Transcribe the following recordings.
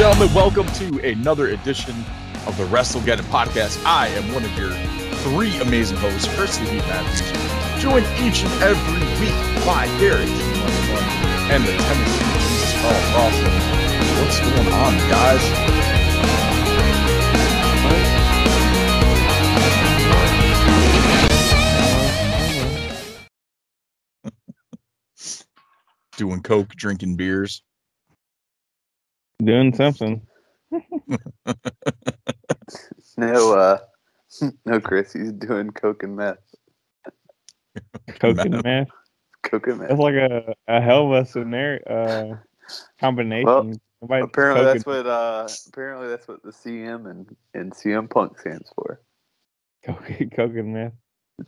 gentlemen, welcome to another edition of the WrestleGeddon podcast. I am one of your three amazing hosts, the Heat Matthews, joined each and every week by Derek and the Tennessee Jesus Carl Crossland. What's going on, guys? Doing coke, drinking beers. Doing something. No, uh, no, Chris, he's doing coke and meth. Coke and meth. Coke and meth. That's like a, a hell of a scenario uh, combination. Well, Somebody Apparently, coke that's what. Uh, apparently, that's what the CM and, and CM Punk stands for. coke, coke and meth.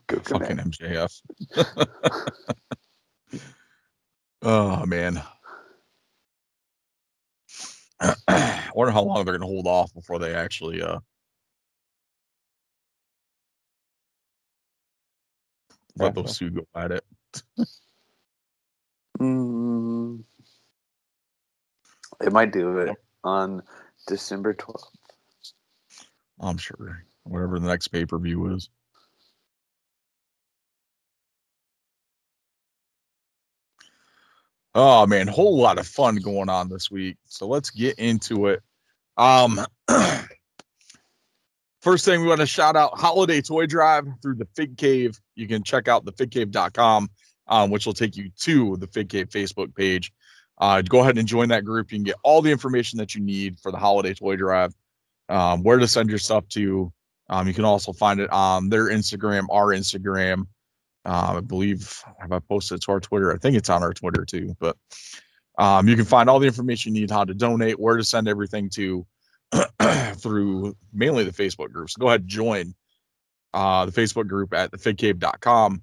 Coke and Fucking meth. MJF. oh man. I wonder how long they're gonna hold off before they actually uh let those two go at it. Mm, they might do it on December twelfth. I'm sure. Whatever the next pay per view is. Oh man, whole lot of fun going on this week. So let's get into it. Um first thing we want to shout out holiday toy drive through the Fig Cave. You can check out the figcave.com, um, which will take you to the Fig Cave Facebook page. Uh, go ahead and join that group. You can get all the information that you need for the holiday toy drive, um, where to send your stuff to. Um, you can also find it on their Instagram, our Instagram. Uh, I believe have I posted it to our Twitter? I think it's on our Twitter too. But um, you can find all the information you need, how to donate, where to send everything to, through mainly the Facebook group. So go ahead and join uh, the Facebook group at thefigcave.com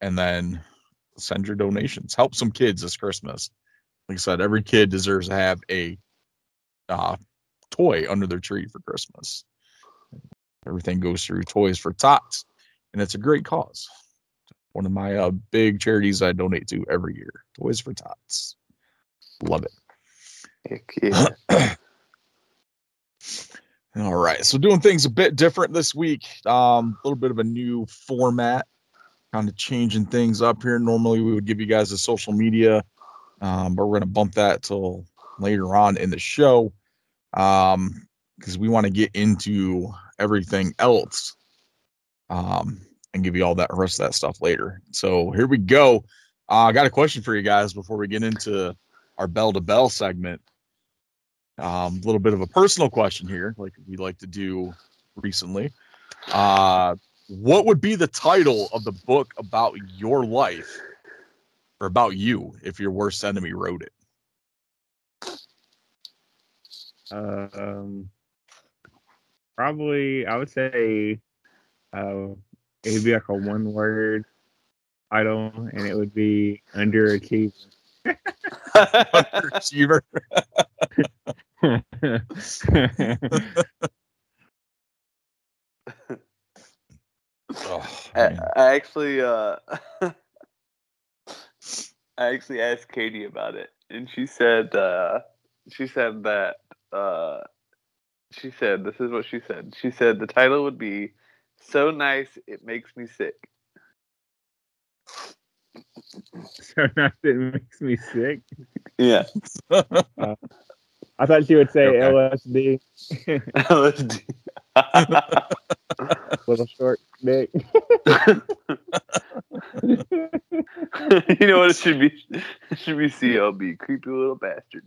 and then send your donations. Help some kids this Christmas. Like I said, every kid deserves to have a uh, toy under their tree for Christmas. Everything goes through Toys for Tots, and it's a great cause. One of my uh, big charities I donate to every year. Toys for Tots. Love it. Yeah. All right. So doing things a bit different this week. Um, a little bit of a new format, kind of changing things up here. Normally we would give you guys a social media, um, but we're gonna bump that till later on in the show. Um, because we want to get into everything else. Um, and give you all that rest of that stuff later. So here we go. Uh, I got a question for you guys before we get into our bell to bell segment. Um, a little bit of a personal question here, like we like to do recently. Uh, what would be the title of the book about your life or about you if your worst enemy wrote it? Uh, um, probably, I would say uh, it would be like a one word title, and it would be underachiever. Underachiever. Oh, I. I actually, uh, I actually asked Katie about it, and she said, uh, she said that, uh, she said, this is what she said. She said the title would be "So Nice It Makes Me Sick." so nice it makes me sick. Yeah, I thought you would say Okay. LSD LSD. with a short dick. you know what it should be? It should be CLB, creepy little bastard.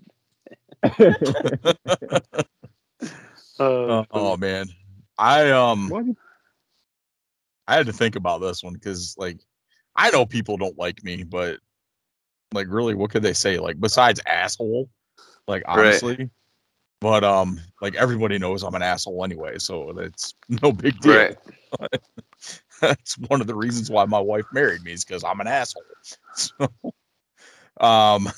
Uh, oh man, I um. What? I had to think about this one because, like, I know people don't like me, but like, really, what could they say? Like, besides asshole, like, Right. honestly. But um, like everybody knows I'm an asshole anyway, so it's no big deal. right. That's one of the reasons why my wife married me is because I'm an asshole. So, um,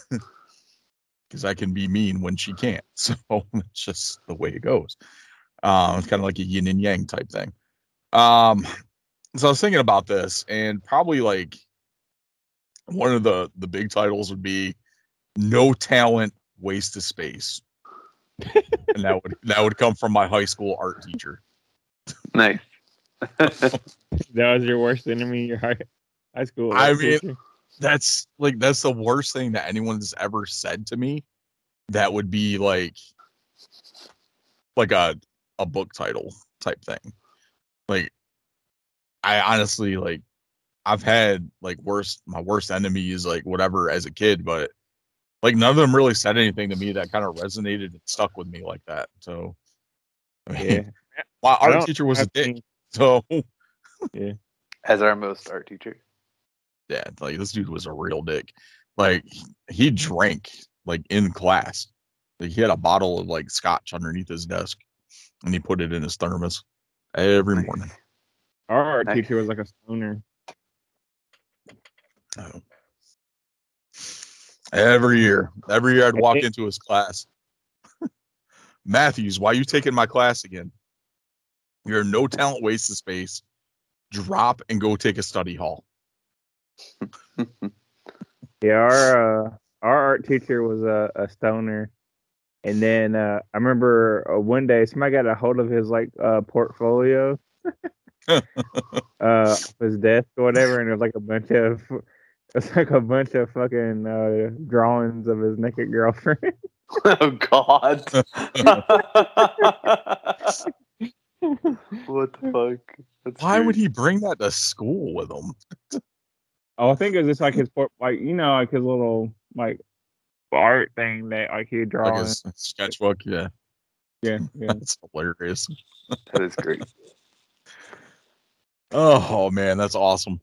because I can be mean when she can't. So it's just the way it goes. Um, it's kind of like a yin and yang type thing. Um, so I was thinking about this, and probably like one of the the big titles would be "No Talent, Waste of Space." and that would that would come from my high school art teacher. nice. That was your worst enemy in your high, high school. I mean- teacher? That's like that's the worst thing that anyone's ever said to me. That would be like like a a book title type thing. Like I honestly like I've had like worst my worst enemies like whatever as a kid, but like none of them really said anything to me that kind of resonated and stuck with me like that. So I mean, yeah. my I art teacher was a dick. any- So yeah, As our most art teacher. yeah, like this dude was a real dick. Like he drank like in class. Like he had a bottle of like scotch underneath his desk and he put it in his thermos every morning. Our art Nice. teacher was like a stoner. Oh. Every year. Every year I'd walk into his class. Matthews, why you taking my class again? You're no talent waste of space. Drop and go take a study hall. Yeah, our uh, our art teacher was a, a stoner, and then uh, I remember uh, one day somebody got a hold of his like uh, portfolio, uh, off his desk or whatever, and it was like a bunch of it's like a bunch of fucking uh, drawings of his naked girlfriend. oh God. what the fuck? That's Why would he bring that to school with him? oh, I think it was just like his like you know, like his little like art thing that like he draw. Like sketchbook? Yeah. yeah, yeah. That's hilarious. That is great. Oh man, that's awesome.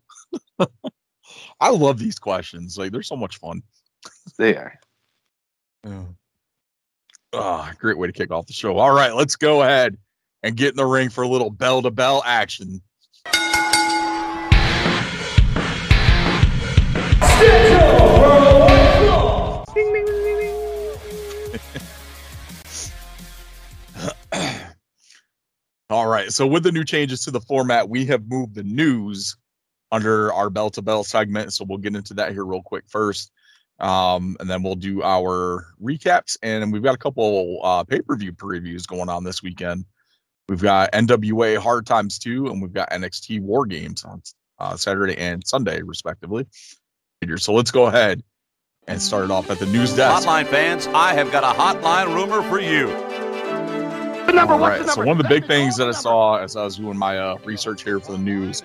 I love these questions. Like they're so much fun. They are. Yeah. Ah, great way to kick off the show. All right, let's go ahead and get in the ring for a little bell to bell action. All right, so with the new changes to the format, we have moved the news under our bell to bell segment. So we'll get into that here real quick first. Um, and then we'll do our recaps. And we've got a couple uh, pay per view previews going on this weekend. We've got NWA Hard Times 2, and we've got NXT War Games on uh, Saturday and Sunday, respectively. So let's go ahead and start it off at the news desk. Hotline fans, I have got a hotline rumor for you. All right. So one of the big things that I saw as I was doing my uh, research here for the news,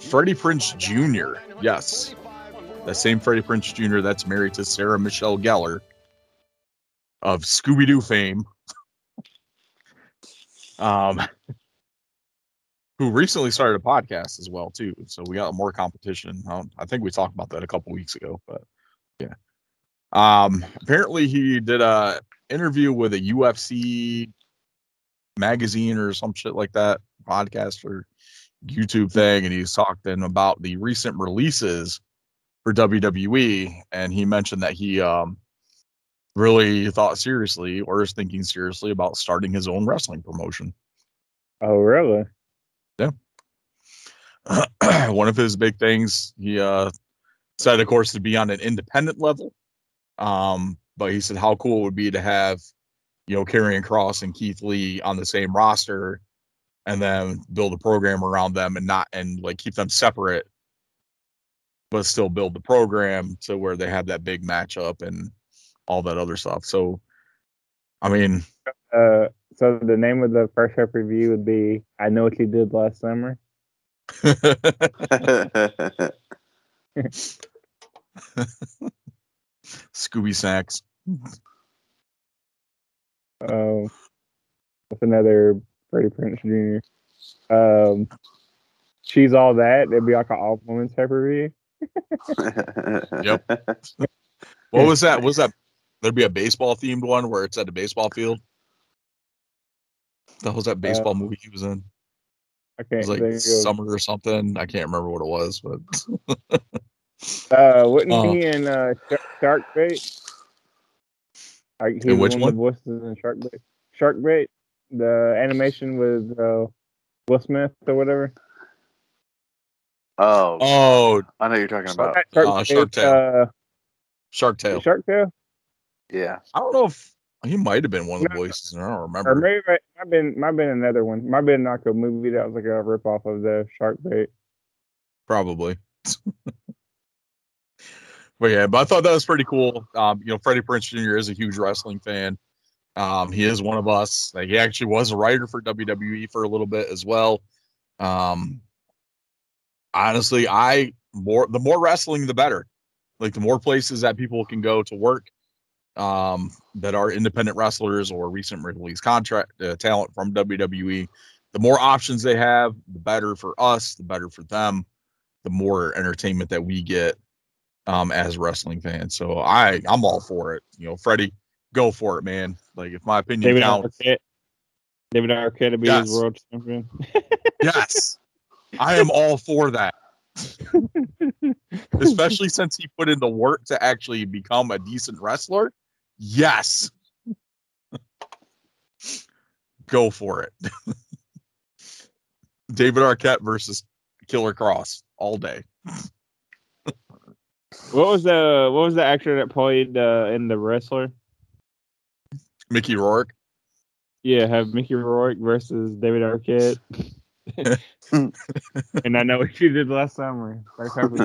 Freddie Prinze Jr. Yes, that same Freddie Prinze Jr. that's married to Sarah Michelle Gellar of Scooby Doo fame, um, who recently started a podcast as well too. So we got more competition. Um, I think we talked about that a couple weeks ago, but yeah. Um, apparently he did a interview with a UFC magazine or some shit like that, podcast or YouTube thing, and he's talking about the recent releases for WWE, and he mentioned that he um really thought seriously or is thinking seriously about starting his own wrestling promotion. Oh, really? Yeah. One of his big things, he uh said, of course, to be on an independent level. Um, but he said how cool it would be to have, you know, Karrion Kross and Keith Lee on the same roster and then build a program around them and not and like keep them separate, but still build the program to where they have that big matchup and all that other stuff. So I mean, Uh, so the name of the first up review would be "I Know What You Did Last Summer." Scooby Snacks. Um, that's another Freddie Prinze Jr. Um, she's all that. It'd be like an all women's type per view. Yep. What was that? Was that there'd be a baseball themed one where it's at a baseball field? That was that baseball movie he was in. I It can't was like summer or something. I can't remember what it was, but Uh, wouldn't Oh. he in uh, Shark, Shark Bait? Like he In which one of the voices in Shark Bait. Shark Bait, the animation with uh, Will Smith or whatever. oh, oh, I know what you're talking about. Shark, uh, Shark Bait, uh, Shark Tale. Shark Tale. Yeah. I don't know if He might have been one of the No. voices. I don't remember. Or remember. maybe it might have been might have been another one. Might have been like a movie that was like a rip off of the Shark Bait. Probably. but yeah, but I thought that was pretty cool. Um, you know, Freddie Prinze Jr. is a huge wrestling fan. Um, he is one of us. Like, he actually was a writer for WWE for a little bit as well. Um, honestly, I more the more wrestling, the better. Like the more places that people can go to work, um, that are independent wrestlers or recent release contract uh, talent from WWE, the more options they have, the better for us, the better for them, the more entertainment that we get um, as wrestling fans. So I I'm all for it. You know, Freddie, go for it, man. Like if my opinion David counts, Arquette. David Arquette to be Yes. his world champion. yes, I am all for that. Especially since he put in the work to actually become a decent wrestler. Yes. Go for it. David Arquette versus Killer Kross all day. What was the what was the actor that played uh, in the wrestler? Mickey Rourke. Yeah, have Mickey Rourke versus David Arquette. and I know what you did last summer. First time we-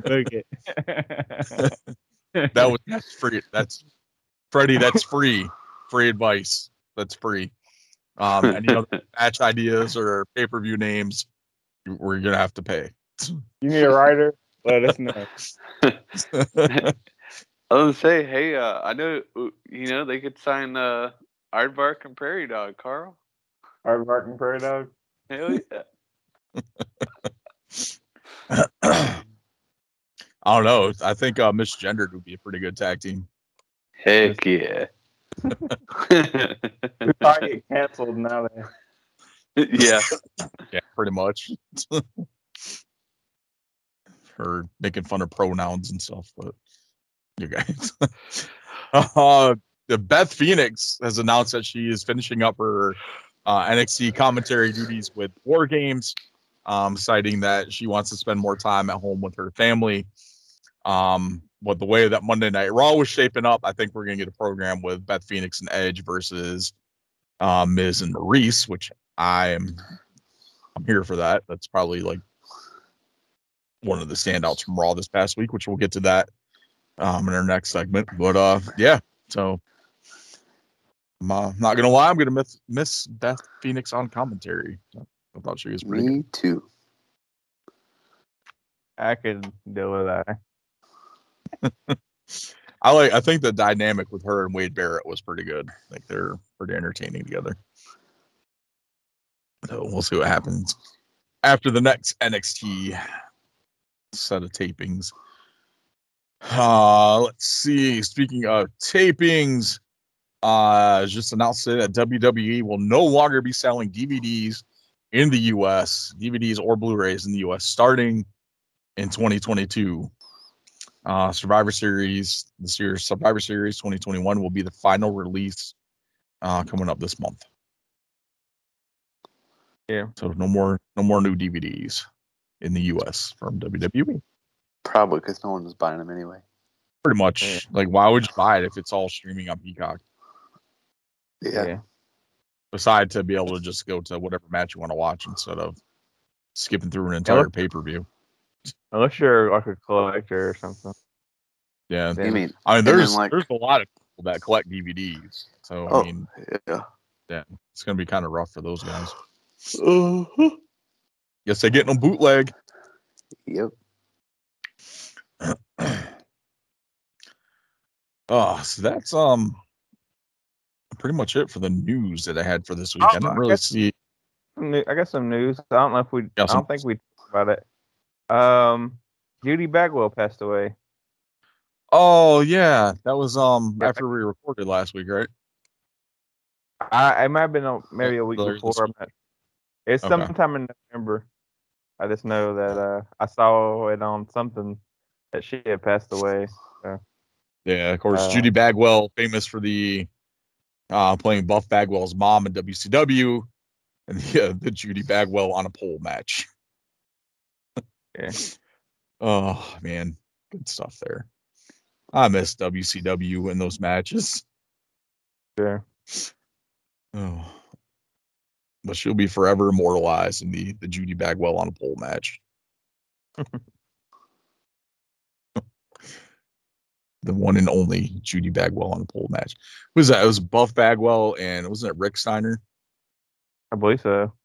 Book it. That was that's free. That's Freddie. That's free. Free advice. That's free. Um, any other match ideas or pay per view names, we're gonna have to pay. you need a writer? Let us know. I was gonna say, hey, uh, I know uh, you know they could sign uh, Aardvark and Prairie Dog, Carl. Art and Prairie Dog. Hell yeah! I don't know. I think uh, misgendered would be a pretty good tag team. Heck yeah! We probably get canceled now. Then. yeah, Yeah, pretty much. For making fun of pronouns and stuff, but you guys. uh, Beth Phoenix has announced that she is finishing up her uh, NXT commentary duties with War Games, um, citing that she wants to spend more time at home with her family. Um, but the way that Monday Night Raw was shaping up, I think we're gonna get a program with Beth Phoenix and Edge versus uh, Miz and Maryse, which I am I'm here for that. That's probably like one of the standouts from Raw this past week, which we'll get to that um, in our next segment. But uh, yeah, so I'm uh, not gonna lie, I'm gonna miss, miss Beth Phoenix on commentary. I thought she was pretty good. me too. I could deal with that. I like. I think the dynamic with her and Wade Barrett was pretty good. Like they're pretty entertaining together. So we'll see what happens after the next NXT set of tapings. Uh, let's see. Speaking of tapings, uh, just announced today that WWE will no longer be selling DVDs in the US, DVDs or Blu-rays in the US starting in 2022. Uh, Survivor Series, this year's Survivor Series 2021 will be the final release uh, coming up this month. Yeah. So no more, no more new DVDs in the U.S. from WWE. Probably because no one was buying them anyway. Pretty much, Yeah. like, why would you buy it if it's all streaming on Peacock? Yeah, Beside to be able to just go to whatever match you want to watch instead of skipping through an entire look- pay per view. Unless you're like a collector or something. Yeah, Yeah. you mean I mean, there's like- there's a lot of people that collect DVDs, so Oh. I mean, yeah? yeah, it's gonna be kind of rough for those guys. Uh-huh. Guess they get no bootleg. Yep. Oh, so that's um pretty much it for the news that I had for this week. Oh, I didn't really guess- see. New- I got some news. I don't know if we. I don't think we talked about it. Um, Judy Bagwell passed away. Oh yeah, that was um after we recorded last week, right? I it might have been a, maybe a week before. I'm not- It's Okay. sometime in November. I just know that uh, I saw it on something that she had passed away. Yeah, of course, Uh, Judy Bagwell, famous for the uh playing Buff Bagwell's mom in WCW, and the, uh, the Judy Bagwell on a pole match. Yeah. Oh man, good stuff there. I miss WCW in those matches. Yeah. Oh. But she'll be forever immortalized in the the Judy Bagwell on a pole match. the one and only Judy Bagwell on a pole match. Was that? It was Buff Bagwell and wasn't it Rick Steiner? I believe so.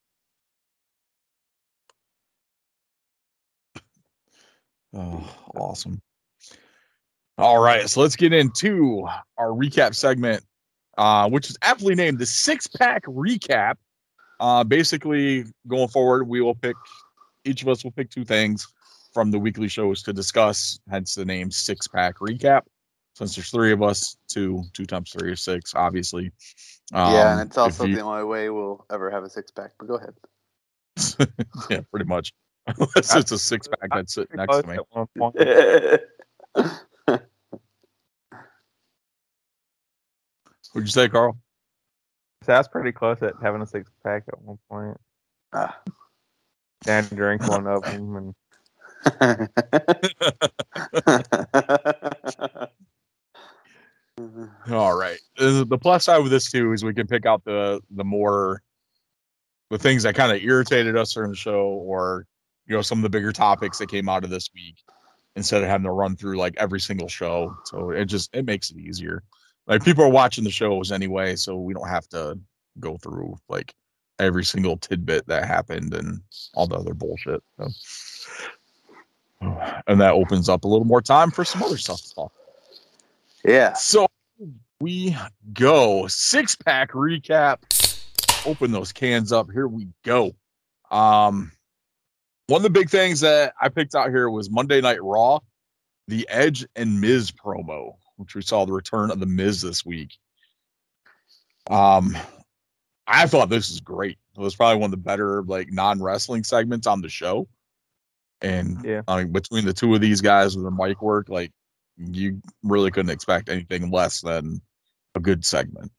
Oh, awesome. All right, so let's get into our recap segment, uh, which is aptly named the six pack recap. Uh, basically, going forward, we will pick each of us will pick two things from the weekly shows to discuss, hence the name six pack recap. Since there's three of us, two two times three is six, obviously. Um, yeah, and it's also you- the only way we'll ever have a six pack. But go ahead. yeah, pretty much. Unless it's a six pack that's sitting next to me. At one point. What'd you say, Carl? So I was pretty close at having a six pack at one point. Ah. And drink one of them, and All right. Uh, The plus side with this too is we can pick out the the more the things that kind of irritated us during the show, or you know some of the bigger topics that came out of this week, instead of having to run through like every single show. So it just it makes it easier. Like people are watching the shows anyway, so we don't have to go through like every single tidbit that happened and all the other bullshit. So. And that opens up a little more time for some other stuff to talk yeah. so we go six pack recap. Open those cans up. Here we go. Um, one of the big things that I picked out here was Monday Night Raw, the Edge and Miz promo, which we saw the return of the Miz this week. Um, I thought this was great. It was probably one of the better like non wrestling segments on the show. And Yeah. I mean, between the two of these guys with their mic work, like you really couldn't expect anything less than a good segment.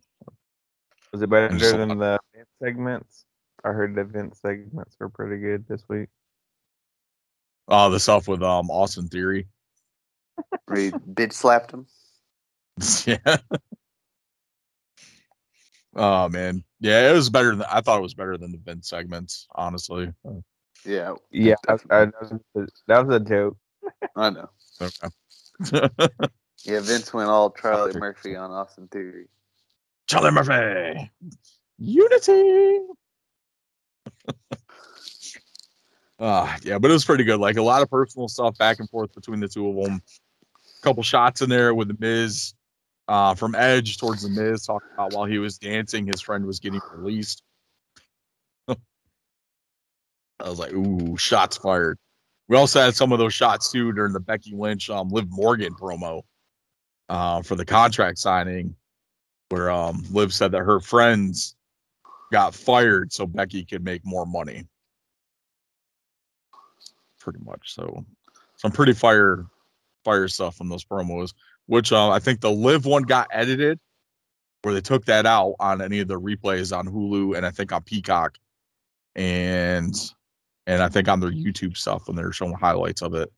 was it better And just- than the event segments? I heard the event segments were pretty good this week. Uh the stuff with um Austin Theory. Where he bitch slapped him. yeah. Oh man. Yeah, it was better than I thought it was better than the Vince segments, honestly. Yeah, Yeah, I, I, that, was a, that was a joke. I know. Okay. Yeah, Vince went all Charlie Murphy on Austin Theory. Charlie Murphy. Unity. uh yeah, but it was pretty good. Like a lot of personal stuff back and forth between the two of them. A couple shots in there with the Miz, uh, from Edge towards the Miz, talking about while he was dancing, his friend was getting released. I was like, ooh, shots fired. We also had some of those shots too during the Becky Lynch, um, Liv Morgan promo, uh, for the contract signing where um Liv said that her friends got fired so Becky could make more money. Pretty much. So some pretty fire fire stuff from those promos, which uh, I think the Liv one got edited where they took that out on any of the replays on Hulu and I think on Peacock and and I think on their YouTube stuff when they're showing highlights of it.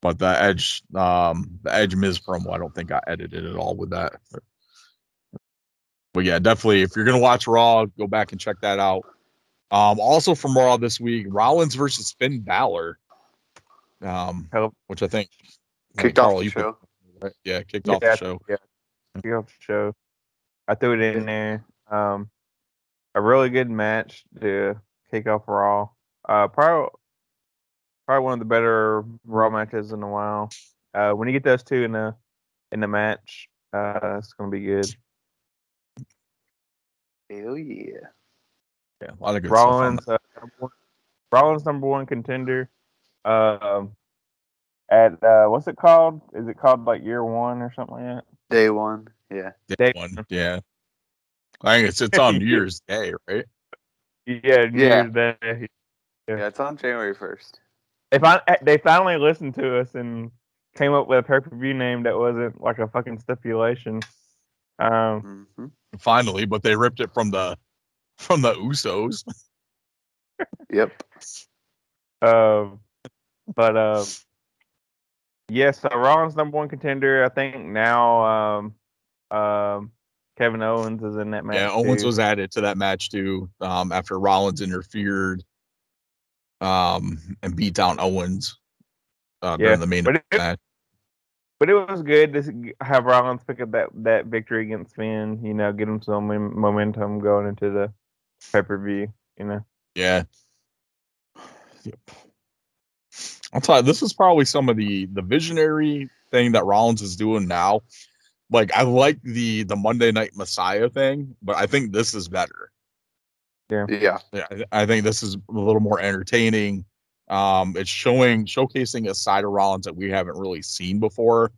But the Edge um the Edge Miz promo I don't think got edited at all with that. But, yeah, definitely if you're gonna watch Raw, go back and check that out. Um, also from Raw this week, Rollins versus Finn Balor. Um, which I think I Kicked think, off Carl, the you put- show. right? Yeah, kicked off the show. Yeah, kick off the show. I threw it in there. Um, a really good match to kick off Raw. Uh, probably, probably one of the better Raw matches in a while. Uh, when you get those two in the in the match, uh, it's gonna be good. Hell yeah. Yeah, a lot of good stuff. on Rollins, uh, number one- Rollins number one contender. Um, at uh, what's it called? Is it called like Year One or something like that? Day one. Yeah. that Day- one. Yeah, I think it's it's on New Year's Day, right? Yeah, New Yeah. Year's Day. Yeah. Yeah, it's on January 1st. They fin- they finally listened to us and came up with a pay per view name that wasn't like a fucking stipulation. Um, hmm Finally, but they ripped it from the from the Usos. Yep. um, but uh, yes, so Rollins number one contender. I think now um, um, Kevin Owens is in that match. Yeah, Owens too. was added to that match too. Um, after Rollins interfered, um, and beat down Owens. Uh, Yeah, during the main but it- But it was good to have Rollins pick up that, that victory against Finn. You know, get him some mom- momentum going into the pay per view. You know, Yeah. Yep. I'll tell you, this is probably some of the the visionary thing that Rollins is doing now. Like I like the the Monday Night Messiah thing, but I think this is better. Yeah. Yeah, I, I think this is a little more entertaining. Um, it's showing showcasing a side of Rollins that we haven't really seen before.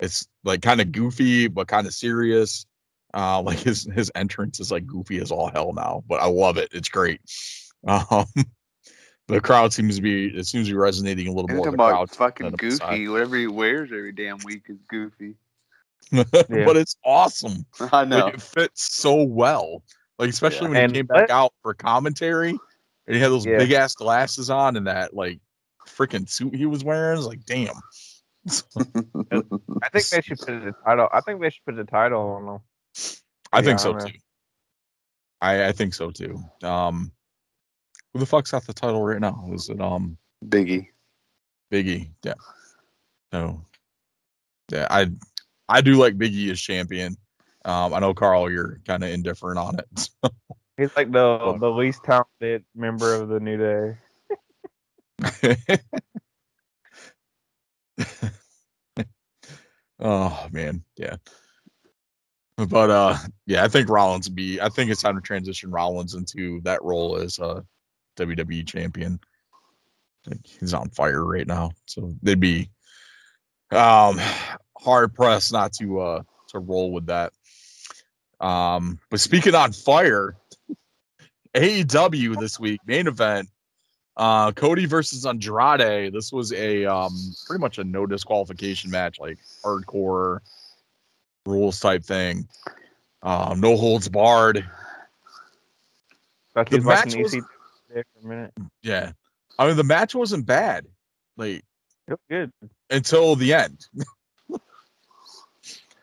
It's like kind of goofy, but kind of serious. Uh, like his his entrance is like goofy as all hell now, but I love it. It's great. Um, the crowd seems to be it seems to be resonating a little Ain't more. talking The about crowd fucking than the goofy. Whatever he wears every damn week is goofy. but it's awesome. I know. Like it fits so well. Like especially when And he came back out for commentary and he had those Yeah. big ass glasses on and that like freaking suit he was wearing. It's like, damn. I think they should put the title. I think they should put the title on them. I think I so don't too. I, I think so too. Um who the fuck's got the title right now? Is it um Biggie. Biggie? Yeah. No. Yeah, I I do like Biggie as champion. Um I know Carl, you're kind of indifferent on it. He's like the the least talented member of the New Day. oh man, yeah. But uh yeah, I think Rollins be I think it's time to transition Rollins into that role as a WWE champion. Like he's on fire right now. So they'd be um hard pressed not to uh to roll with that. Um but speaking on fire, AEW this week, main event. Uh Cody versus Andrade. This was a um pretty much a no disqualification match, like hardcore rules type thing. Um, no holds barred. Thought The he was match was- there for a minute. Yeah. I mean the match wasn't bad. Like It was good. until the end.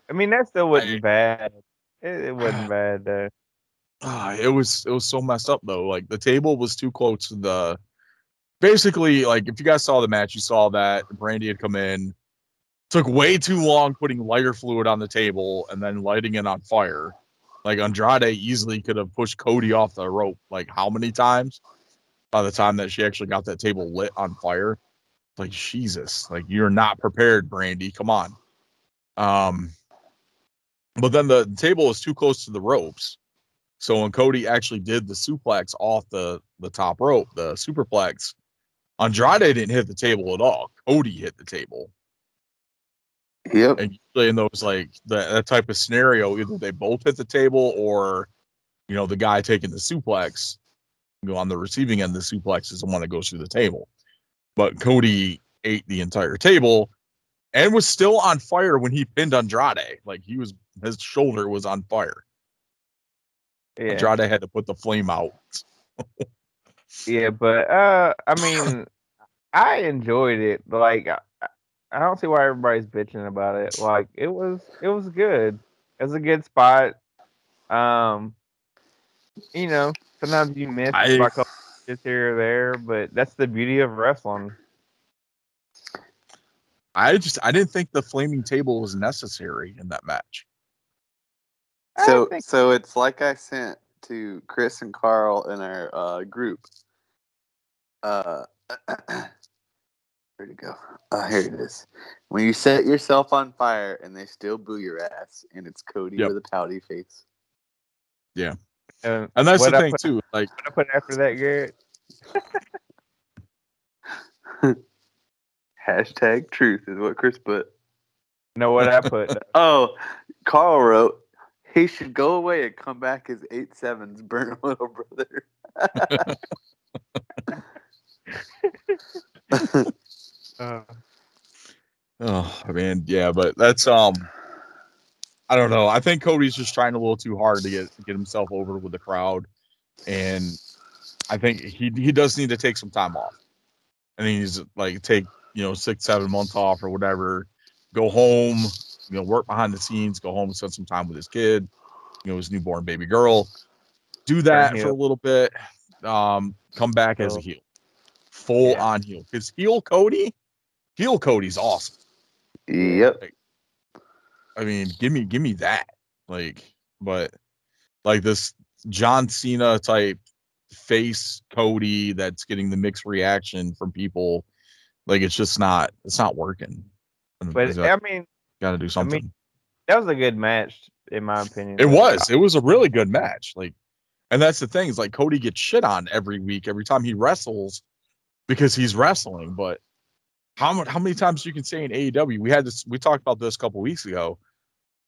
I mean, that still wasn't I- bad. It, it wasn't bad. Uh, Ah, it was it was so messed up though. Like the table was too close to the basically like if you guys saw the match, you saw that Brandi had come in, took way too long putting lighter fluid on the table and then lighting it on fire. Like Andrade easily could have pushed Cody off the rope like how many times by the time that she actually got that table lit on fire. Like Jesus, like you're not prepared, Brandi. Come on. Um but then the table was too close to the ropes. So when Cody actually did the suplex off the the top rope, the superplex, Andrade didn't hit the table at all. Cody hit the table. Yep. And usually in those like that, that type of scenario, either they both hit the table or you know the guy taking the suplex, on the receiving end, the suplex is the one that goes through the table. But Cody ate the entire table and was still on fire when he pinned Andrade. Like he was his shoulder was on fire. yeah, Andrade had to put the flame out. yeah, but uh, I mean, I enjoyed it. Like, I, I don't see why everybody's bitching about it. Like, it was, it was good. It was a good spot. Um, you know, sometimes you miss I- by a couple just here or there, but that's the beauty of wrestling. I just I didn't think the flaming table was necessary in that match. So so it's like I sent to Chris and Carl in our uh, group. Uh, where'd it go? Uh, here it is. When you set yourself on fire and they still boo your ass, and it's Cody Yep. with a pouty face. Uh, And that's What the I thing put- too. Like what I put after that, Garrett? Hashtag truth is what Chris put. know what I put? Oh, Carl wrote, he should go away and come back as eight sevens, burnt little brother. Uh, oh man, yeah, but that's um I don't know. I think Cody's just trying a little too hard to get get himself over with the crowd. And I think he he does need to take some time off. I think he's like take, you know, six, seven months off or whatever, go home, you know, work behind the scenes, go home and spend some time with his kid. you know his newborn baby girl. Do that for a little bit. Um, come back as a Heel. heel, full Yeah. on heel. Because heel Cody, heel Cody's awesome. Yep. I mean, give me give me that. Like, but like this John Cena type face Cody that's getting the mixed reaction from people. Like it's just not it's not working. But I mean, got to do something. that was a good match in my opinion. it was. It was a really good match. Like, and that's the thing is like Cody gets shit on every week, every time he wrestles, because he's wrestling. But how much? How many times you can say in AEW? We had this. We talked about this a couple weeks ago.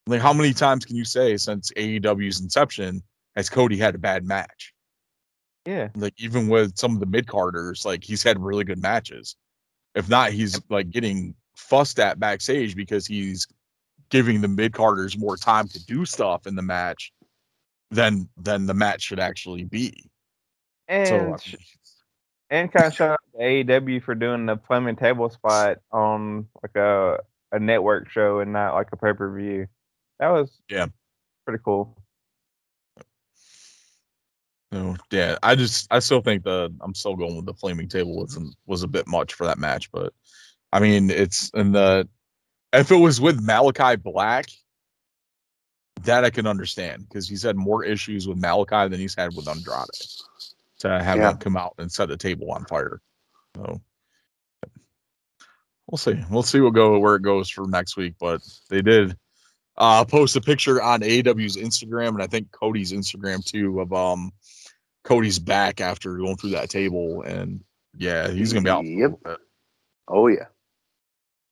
Like, how many times can you say since AEW's inception has Cody had a bad match? Yeah. Like, even with some of the mid carders, like he's had really good matches. If not, he's like getting fussed at backstage because he's giving the mid carders more time to do stuff in the match than than the match should actually be. And So I mean, and kind of shout out to AEW for doing the Fleming table spot on like a a network show and not like a pay per view. That was Yeah. pretty cool. So yeah, I just I still think the I'm still going with the flaming table was was a bit much for that match, but I mean it's in the if it was with Malakai Black, that I can understand because he's had more issues with Malakai than he's had with Andrade to have Yeah. him come out and set the table on fire. So we'll see. We'll see what go where it goes for next week, but they did uh post a picture on AW's Instagram and I think Cody's Instagram too of um Cody's back after going through that table and yeah, he's gonna be out. Yep. Oh yeah.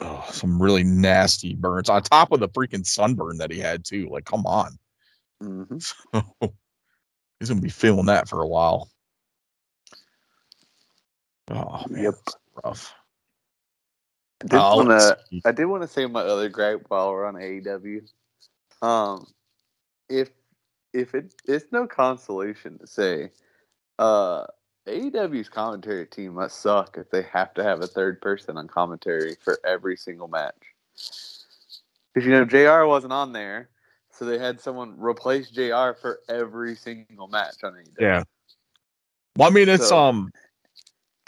Oh, some really nasty burns on top of the freaking sunburn that he had too. Like, come on. hmm he's gonna be feeling that for a while. Oh man, Yep. rough. I did Uh, want to. I did want to say my other gripe while we're on AEW. Um, if if it it's no consolation to say, uh, AEW's commentary team must suck if they have to have a third person on commentary for every single match. Because you know Jr. wasn't on there, so they had someone replace Jr. for every single match on AEW. Yeah. Well, I mean, it's So- um,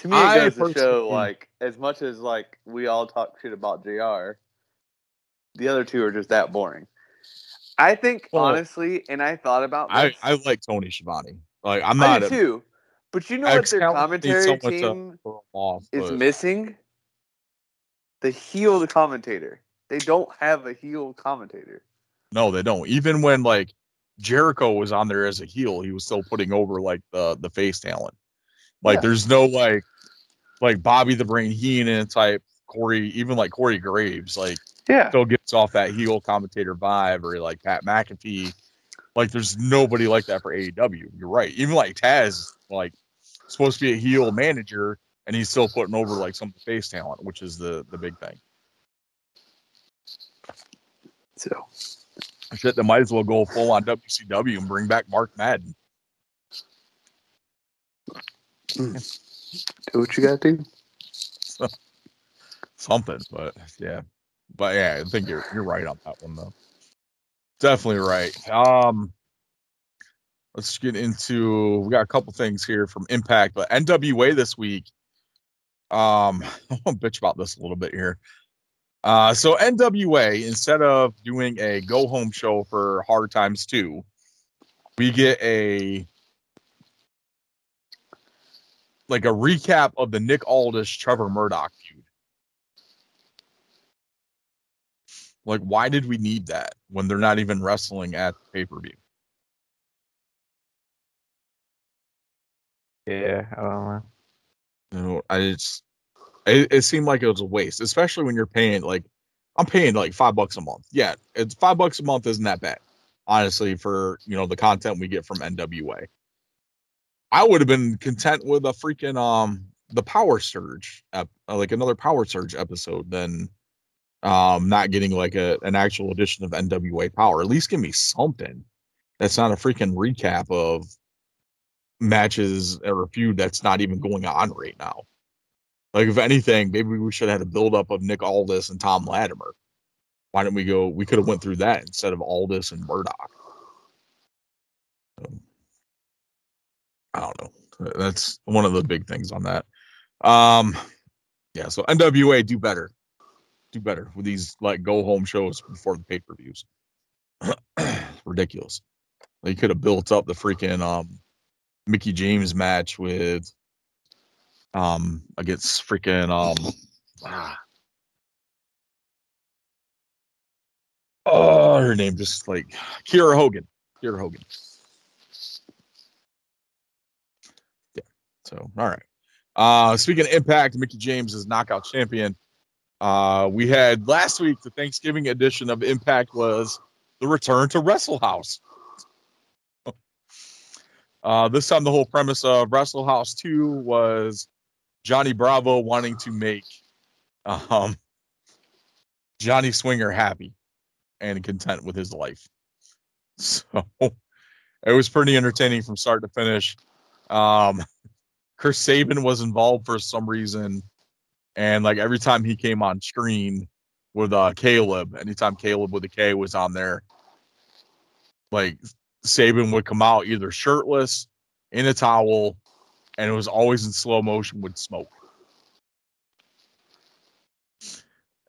To me, it I goes to show like as much as like we all talk shit about Jr. The other two are just that boring. I think Well, honestly, and I thought about I this. I like Tony Schiavone. Like, I'm I not do a, too. But you know what their commentary team off, is but- missing? The heel commentator. They don't have a heel commentator. No, they don't. Even when like Jericho was on there as a heel, he was still putting over like the the face talent. Like Yeah. there's no like like Bobby the Brain Heenan type Corey, even like Corey Graves, like Yeah. still gets off that heel commentator vibe or like Pat McAfee. Like there's nobody like that for AEW. You're right. Even like Taz, like supposed to be a heel manager, and he's still putting over like some face talent, which is the the big thing. So I Shit, they might as well go full on WCW and bring back Mark Madden. Hmm. Do what you gotta do. something, but yeah, but yeah, I think you're you're right on that one though. Definitely right. Um, let's get into. We got a couple things here from Impact, but NWA this week. Um, I'll bitch about this a little bit here. Uh, so NWA instead of doing a go home show for Hard Times Two, we get a like a recap of the Nick Aldis Trevor Murdoch feud. Like, why did we need that when they're not even wrestling at pay per view? Yeah, I don't know. You know, I just it, it seemed like it was a waste, especially when you're paying like I'm paying like five bucks a month. Yeah, it's five bucks a month isn't that bad, honestly, for you know the content we get from NWA. I would have been content with a freaking um the Power Surge, ep- uh, like another Power Surge episode than um not getting like a an actual edition of NWA Power. At least give me something that's not a freaking recap of matches or a feud that's not even going on right now. Like if anything, maybe we should have had a buildup of Nick Aldis and Tom Latimer. Why didn't we go? We could have went through that instead of Aldis and Murdoch. So I don't know. That's one of the big things on that. Um, yeah. So NWA do better, do better with these like go home shows before the pay per views. Ridiculous. They could have built up the freaking um Mickie James match with um against freaking um ah. oh her name just like Kiera Hogan. Kiera Hogan. So all right. Uh speaking of impact, Mickie James is knockout champion. Uh we had last week the Thanksgiving edition of Impact was the return to Wrestle House. Uh, this time, the whole premise of Wrestle House 2 was Johnny Bravo wanting to make um, Johnny Swinger happy and content with his life. So it was pretty entertaining from start to finish. Um, Chris Sabin was involved for some reason. And like every time he came on screen with uh, Kaleb, anytime Kaleb with a K was on there, like Sabin would come out either shirtless, in a towel, and it was always in slow motion with smoke.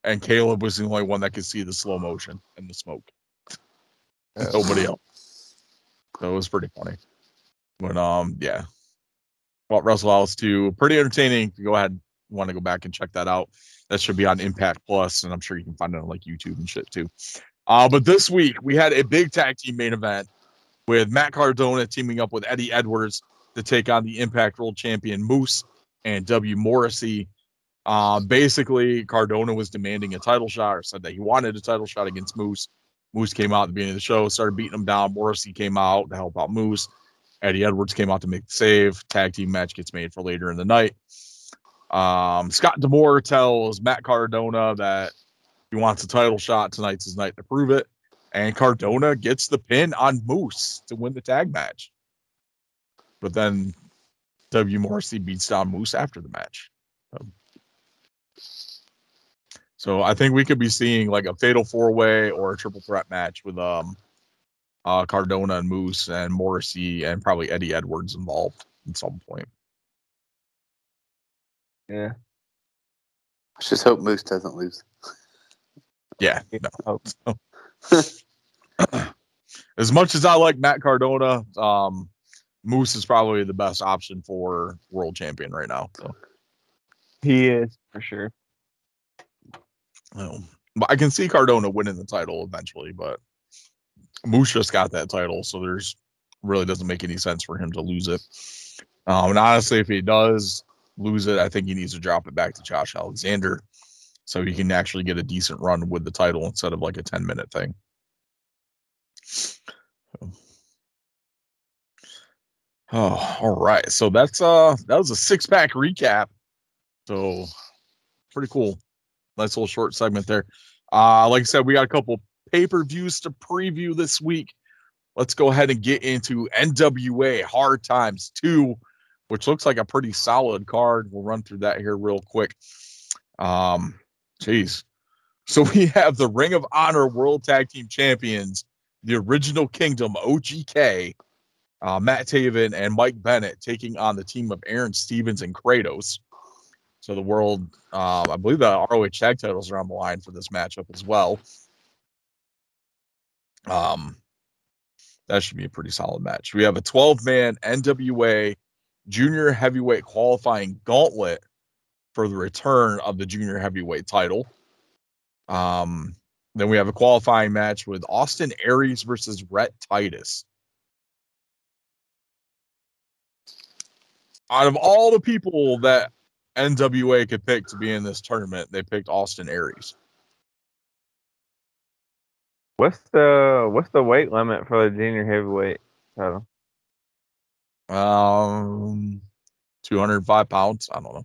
And Kaleb was the only one that could see the slow motion and the smoke. Nobody else. So it was pretty funny. But um, yeah. Well, Wrestle House too. Pretty entertaining. Go ahead, want to go back and check that out. That should be on Impact Plus, and I'm sure you can find it on like YouTube and shit too. Uh, but this week we had a big tag team main event with Matt Cardona teaming up with Eddie Edwards to take on the Impact World Champion Moose and W. Morrissey. Uh, basically, Cardona was demanding a title shot or said that he wanted a title shot against Moose. Moose came out at the beginning of the show, started beating him down. Morrissey came out to help out Moose. Eddie Edwards came out to make the save. Tag team match gets made for later in the night. Um, Scott D'Amore tells Matt Cardona that he wants a title shot. Tonight's his night to prove it and Cardona gets the pin on Moose to win the tag match. But then W. Morrissey beats down Moose after the match. Um, so I think we could be seeing like a fatal four way or a triple threat match with um uh Cardona and Moose and Morrissey and probably Eddie Edwards involved at some point. Yeah. Let's just hope Moose doesn't lose. Yeah. No. So, as much as I like Matt Cardona, um, Moose is probably the best option for world champion right now. So he is for sure. Um, but I can see Cardona winning the title eventually, but Moose just got that title, so there's really doesn't make any sense for him to lose it. Um, and honestly, if he does lose it, I think he needs to drop it back to Josh Alexander so he can actually get a decent run with the title instead of like a 10 minute thing. Oh, all right. So that's uh that was a six pack recap. So pretty cool. Nice little short segment there. Uh like I said, we got a couple pay-per-views to preview this week. Let's go ahead and get into NWA Hard Times 2, which looks like a pretty solid card. We'll run through that here real quick. Um, jeez. So we have the Ring of Honor World Tag Team Champions, the original Kingdom OGK, uh, Matt Taven and Mike Bennett taking on the team of Aron Stevens and Kratos. So the world, um, I believe the ROH tag titles are on the line for this matchup as well. Um, that should be a pretty solid match. We have a 12 man NWA junior heavyweight qualifying gauntlet for the return of the junior heavyweight title. Um, then we have a qualifying match with Austin Aries versus Rhett Titus. Out of all the people that NWA could pick to be in this tournament, they picked Austin Aries. What's the what's the weight limit for the junior heavyweight title? Um, 205 pounds. I don't know.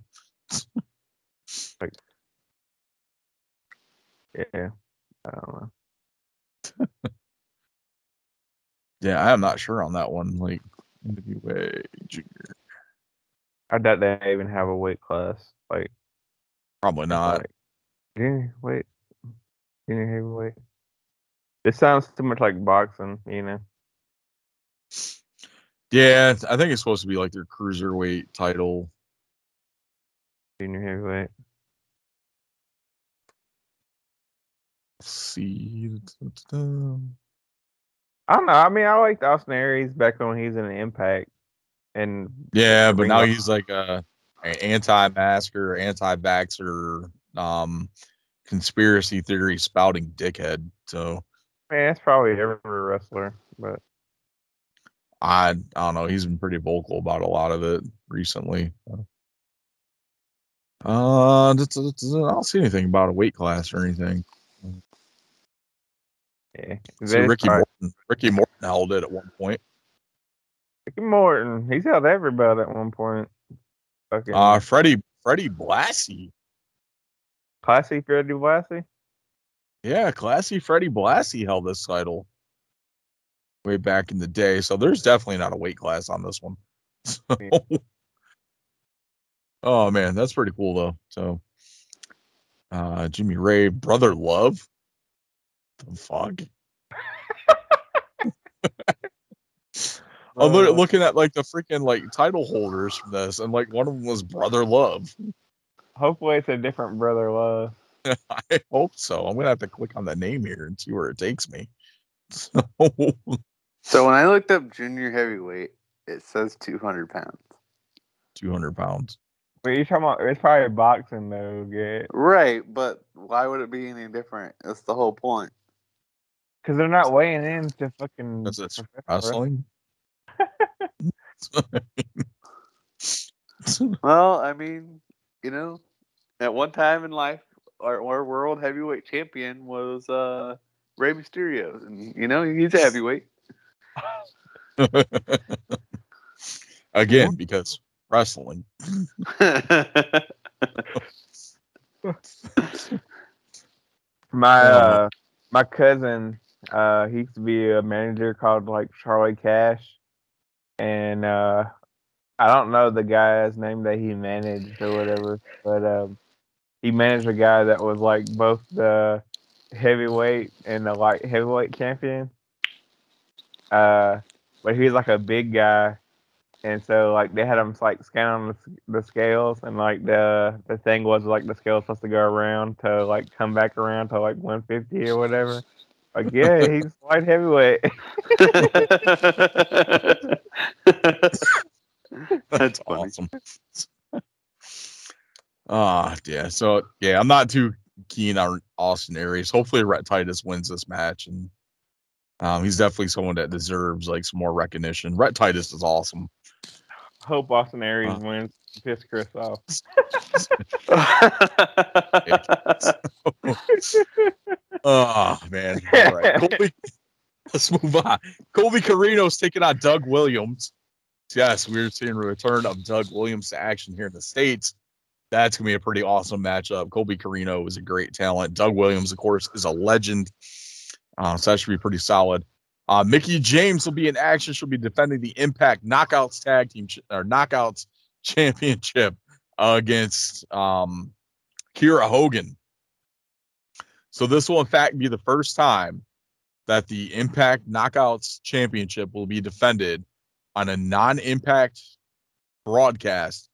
like, yeah, I don't know. yeah, I am not sure on that one. Like NWA junior. I doubt they even have a weight class. Like probably not. Like, junior weight, junior heavyweight. This sounds too much like boxing, you know. Yeah, I think it's supposed to be like their cruiserweight title. Junior heavyweight. Let's see. I don't know. I mean, I liked Austin Aries back when he's in an Impact, and Yeah, but now of- he's like a, a anti-masker, anti-vaxer, um, conspiracy theory spouting dickhead. So man, that's probably every wrestler. But I, I don't know. He's been pretty vocal about a lot of it recently. Uh, I don't see anything about a weight class or anything. yeah, See, Ricky probably- Morton, Ricky Morton held it at one point. Ricky Morton. He's held every belt at one point. Fucking Uh, Freddie Freddie Blassie, classy Freddie Blassie. Yeah, classy Freddie Blassie held this title way back in the day. So there's definitely not a weight class on this one. So- oh man, that's pretty cool though. So, uh, Jimmy Ray, brother love, the fuck. I'm Uh, looking at like the freaking like title holders from this, and like one of them was brother love. Hopefully, it's a different brother love. I hope so. I'm gonna have to click on the name here and see where it takes me. So, So when I looked up junior heavyweight, it says 200 pounds. 200 pounds. But you're talking about it's probably boxing though, get Right, but why would it be any different? That's the whole point. because they're not weighing in to fucking Because it's wrestling. Well, I mean, you know, at one time in life, our, our world heavyweight champion was uh, Rey Mysterio, and you know he's a heavyweight. Again, because wrestling. My Oh, uh, my cousin, uh, he used to be a manager called like Charlie Cash, and uh, I don't know the guy's name that he managed or whatever, but um, he managed a guy that was like both the heavyweight and the light heavyweight champion. Uh, but he was like a big guy, and so like they had him like scan on the, the scales, and like the the thing was like the scale was supposed to go around to like come back around to like 150 or whatever. Like yeah, he's light heavyweight. That's funny. awesome. Ah, yeah. So yeah, I'm not too keen on Austin Aries. Hopefully, Rhett Titus wins this match, and um, he's definitely someone that deserves like some more recognition. Rhett Titus is awesome. Hope Austin Aries Uh. wins. Piss Chris off. Oh man. All right. Colby, let's move on. Colby Corino's taking on Doug Williams. Yes, we're seeing a return of Doug Williams to action here in the States. That's gonna be a pretty awesome matchup. Colby Corino is a great talent. Doug Williams, of course, is a legend. Uh, so that should be pretty solid. Uh, Mickie James will be in action. She'll be defending the Impact Knockouts Tag Team ch- or Knockouts Championship against um, Kiera Hogan. So this will in fact be the first time that the Impact Knockouts Championship will be defended on a non-impact broadcast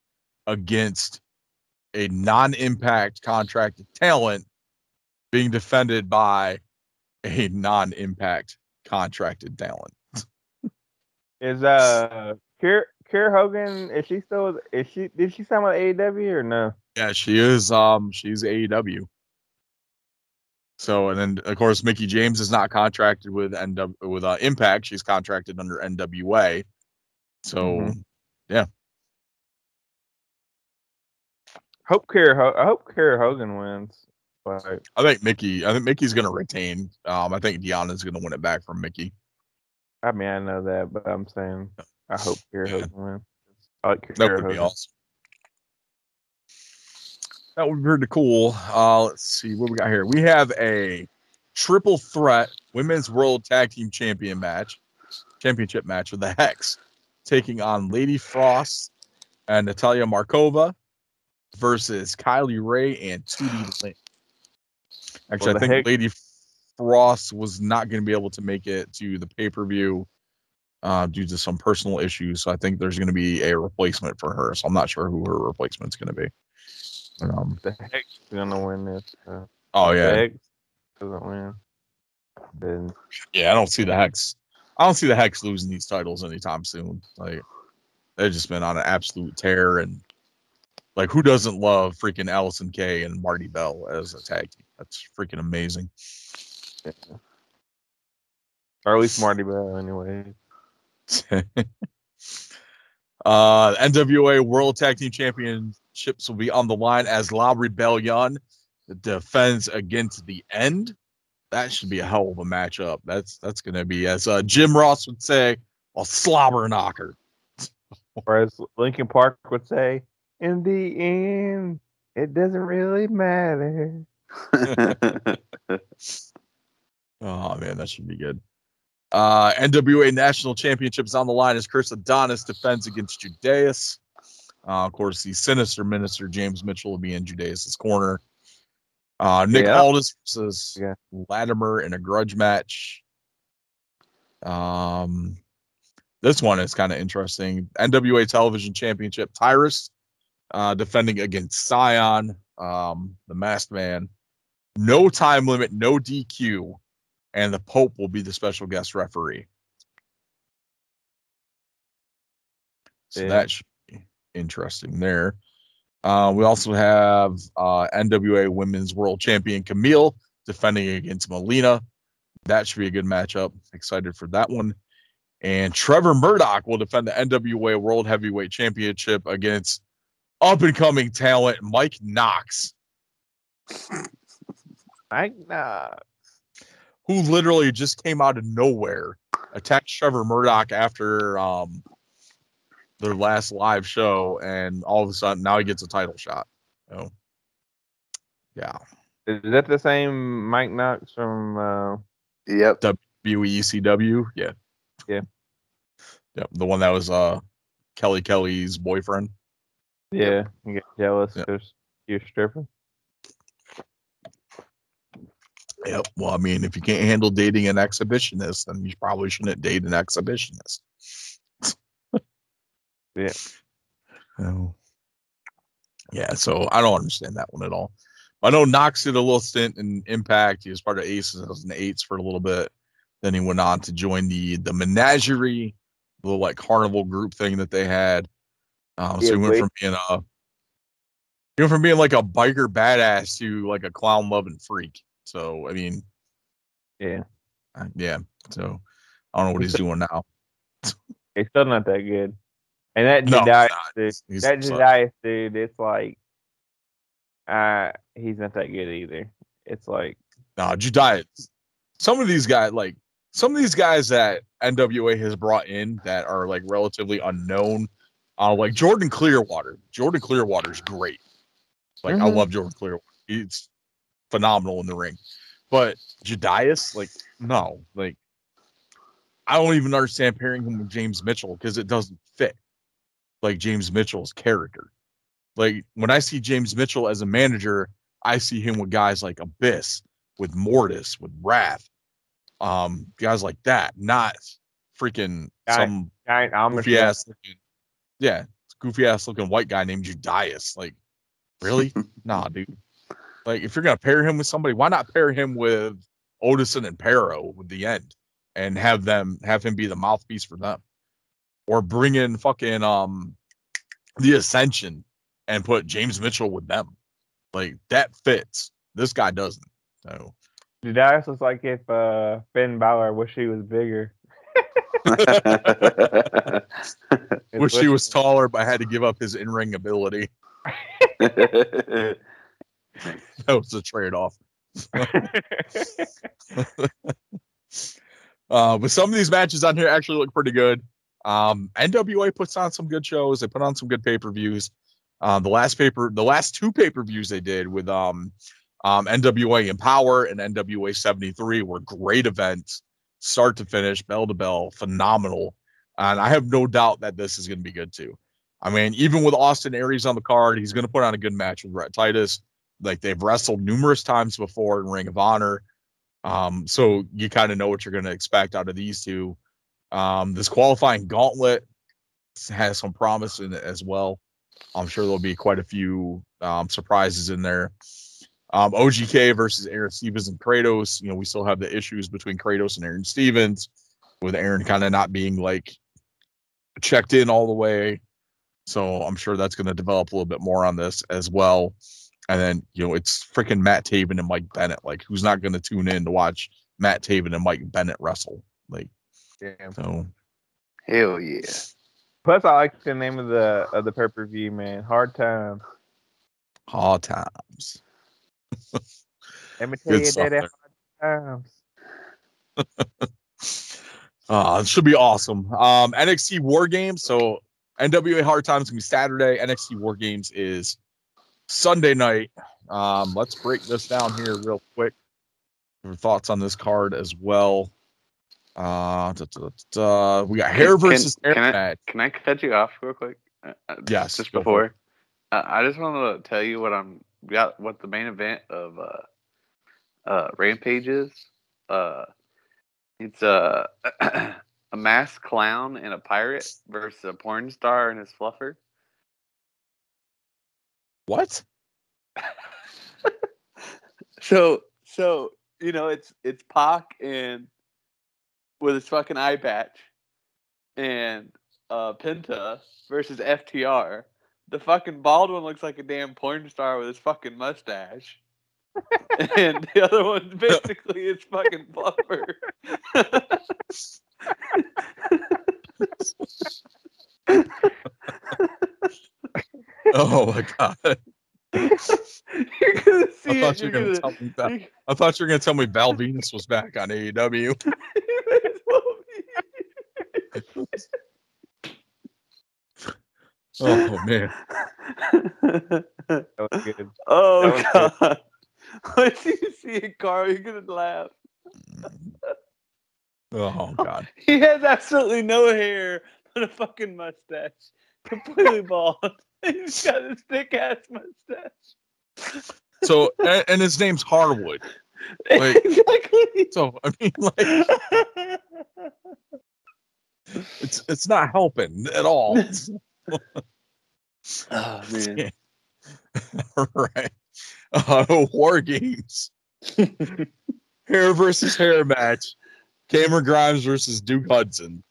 against a non-impact contracted talent being defended by a non-impact contracted talent. Is uh Kier Kier Hogan? Is she still? Is she? Did she sign with AEW or no? Yeah, she is. Um, she's AEW. So, and then of course Mickie James is not contracted with NW with uh, Impact. She's contracted under NWA. So, Mhm. Hope. Ho- I hope Kier Hogan wins. But I think Mickie. I think Mickie's gonna retain. Um, I think Deonna's gonna win it back from Mickie. I mean, I know that, but I'm saying I hope Kier Yeah. Hogan wins. I like Kier That would Hogan. be awesome. That would be pretty cool. Uh, let's see what we got here. We have a triple threat women's world tag team champion match, championship match with the Hex taking on Lady Frost and Natalia Markova versus Kylie Rae and Tootie Lynn. Actually, I think Hex- Lady Frost was not going to be able to make it to the pay per view uh, due to some personal issues. So I think there's going to be a replacement for her. So I'm not sure who her replacement's going to be. Um, the Hex is gonna win this. Uh, oh yeah. the Hex doesn't win. Then yeah. I don't see the hex. I don't see the hex losing these titles anytime soon. Like they've just been on an absolute tear, and like who doesn't love freaking Allysin Kay and Marti Belle as a tag team? That's freaking amazing. or at least Marti Belle anyway. uh, NWA World Tag Team Championships will be on the line as La Rebellion defends against the end. That should be a hell of a matchup. That's that's going to be, as uh, Jim Ross would say, a slobber knocker. Or as Linkin Park would say, in the end, it doesn't really matter. Oh man, that should be good. Uh, NWA National Championships on the line as Chris Adonis defends against Judas. Uh, of course, the sinister minister James Mitchell will be in Judas's corner. Uh, Nick Yeah. Aldis versus Yeah. Latimer in a grudge match. Um, this one is kind of interesting. NWA Television Championship Tyrus uh, defending against Cyon, um, the Masked Man. No time limit, no DQ, and the Pope will be the special guest referee. So Yeah. that should be interesting there. Uh, we also have uh, NWA Women's World Champion Kamille defending against Melina. That should be a good matchup. Excited for that one. And Trevor Murdoch will defend the NWA World Heavyweight Championship against up and coming talent Mike Knox, Mike nah. who literally just came out of nowhere, attacked Trevor Murdoch after um, their last live show, and all of a sudden now he gets a title shot. So, yeah, Is that the same Mike Knox from uh, yep. WECW, yeah, Yeah. yep, the one that was uh Kelly Kelly's boyfriend. Yeah, you get jealous Yeah. because you're stripping. Yep. Well, I mean, if you can't handle dating an exhibitionist, then you probably shouldn't date an exhibitionist. Yeah. Oh. Yeah, so I don't understand that one at all. I know Knox did a little stint in Impact. He was part of Aces and Eights for a little bit. Then he went on to join the the Menagerie, the like carnival group thing that they had. Um, so he went from being a he went from being like a biker badass to like a clown loving freak. So I mean, Yeah, uh, yeah. So I don't know what he's doing now. he's still not that good. And that No, dude, that Jedias dude, it's like, uh, he's not that good either. It's like, No, Judias. Some of these guys, like some of these guys that NWA has brought in that are like relatively unknown, uh, like Jordan Clearwater. Jordan Clearwater is great. Like I Mhm. love Jordan Clearwater. He's phenomenal in the ring. But Judias, like, no, like I don't even understand pairing him with James Mitchell because it doesn't fit like James Mitchell's character. Like when I see James Mitchell as a manager, I see him with guys like Abyss, with Mortis, with Wrath, um, guys like that, not freaking Guy- some giant Amish. goofy ass looking, yeah, goofy ass looking white guy named Judas. Like, really? nah, dude. Like, if you're gonna pair him with somebody, why not pair him with Odinson and Parrow with the end, and have them have him be the mouthpiece for them, or bring in fucking um the Ascension and put James Mitchell with them. Like that fits. This guy doesn't. So Jedias looks like if uh, Finn Balor wish he was bigger. Wish he was taller, but I had to give up his in-ring ability. That was a trade-off. Uh, but some of these matches on here actually look pretty good. Um, NWA puts on some good shows. They put on some good pay-per-views. Um, the last paper, the last two pay-per-views they did with um, um, NWA Empower and NWA 73 were great events, start to finish, bell to bell, phenomenal. And I have no doubt that this is going to be good too. I mean, even with Austin Aries on the card, he's going to put on a good match with Rhett Titus. Like they've wrestled numerous times before in Ring of Honor. Um, so you kind of know what you're going to expect out of these two. Um, this qualifying gauntlet has some promise in it as well. I'm sure there'll be quite a few um, surprises in there. Um, OGK versus Aron Stevens and Kratos. You know, we still have the issues between Kratos and Aron Stevens, with Aron kind of not being like checked in all the way. So I'm sure that's going to develop a little bit more on this as well. And then, you know, it's freaking Matt Taven and Mike Bennett. Like, who's not going to tune in to watch Matt Taven and Mike Bennett wrestle? Like, Yeah. so Hell yeah. Plus, I like the name of the of the pay per view, man. Hard time. hard times. Let me tell Good you stuff that hard times. Uh, it should be awesome. Um, NXT War Games. So NWA Hard Times gonna be Saturday. NXT War Games is Sunday night. Um, let's break this down here real quick. Your thoughts on this card as well. Uh, da, da, da, da. we got hair Can- versus hair can I- Can I cut you off real quick? Uh, uh, Yes, Just before. Uh, I just wanted to tell you what I'm got. What the main event of uh, uh, Rampage is. Uh, it's a a masked clown and a pirate versus a porn star and his fluffer. What? So so you know it's it's Pac and with his fucking eye patch and uh Penta versus FTR. The fucking bald one looks like a damn porn star with his fucking mustache. and the other one's basically his fucking fluffer. Oh my god! you're gonna see I thought you were gonna gonna, tell me that. I thought you were gonna tell me Val Venis was back on AEW. Oh man. That was good. oh was god! Once you see it, Carl, you're gonna laugh. Oh god. He has absolutely no hair but a fucking mustache, completely bald. He's got this thick ass mustache. So and, and his name's Harwood. Like- exactly. So I mean, like it's it's not helping at all. Oh man. all right. Uh, War games. hair versus hair match. Cameron Grimes versus Duke Hudson.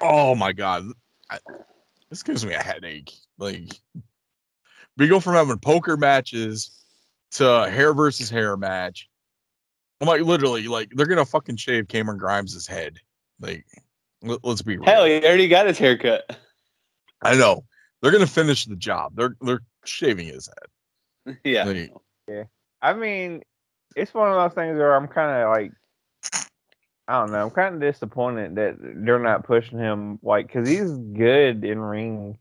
Oh my god. I, this gives me a headache. Like we go from having poker matches to hair versus hair match. I'm like literally like they're gonna fucking shave Cameron Grimes' head. Like let, us be real. Hell, he already got his haircut. I know. They're gonna finish the job. They're they're shaving his head. yeah. Like, I mean, it's one of those things where I'm kind of like, I don't know. I'm kind of disappointed that they're not pushing him like because he's good in ring.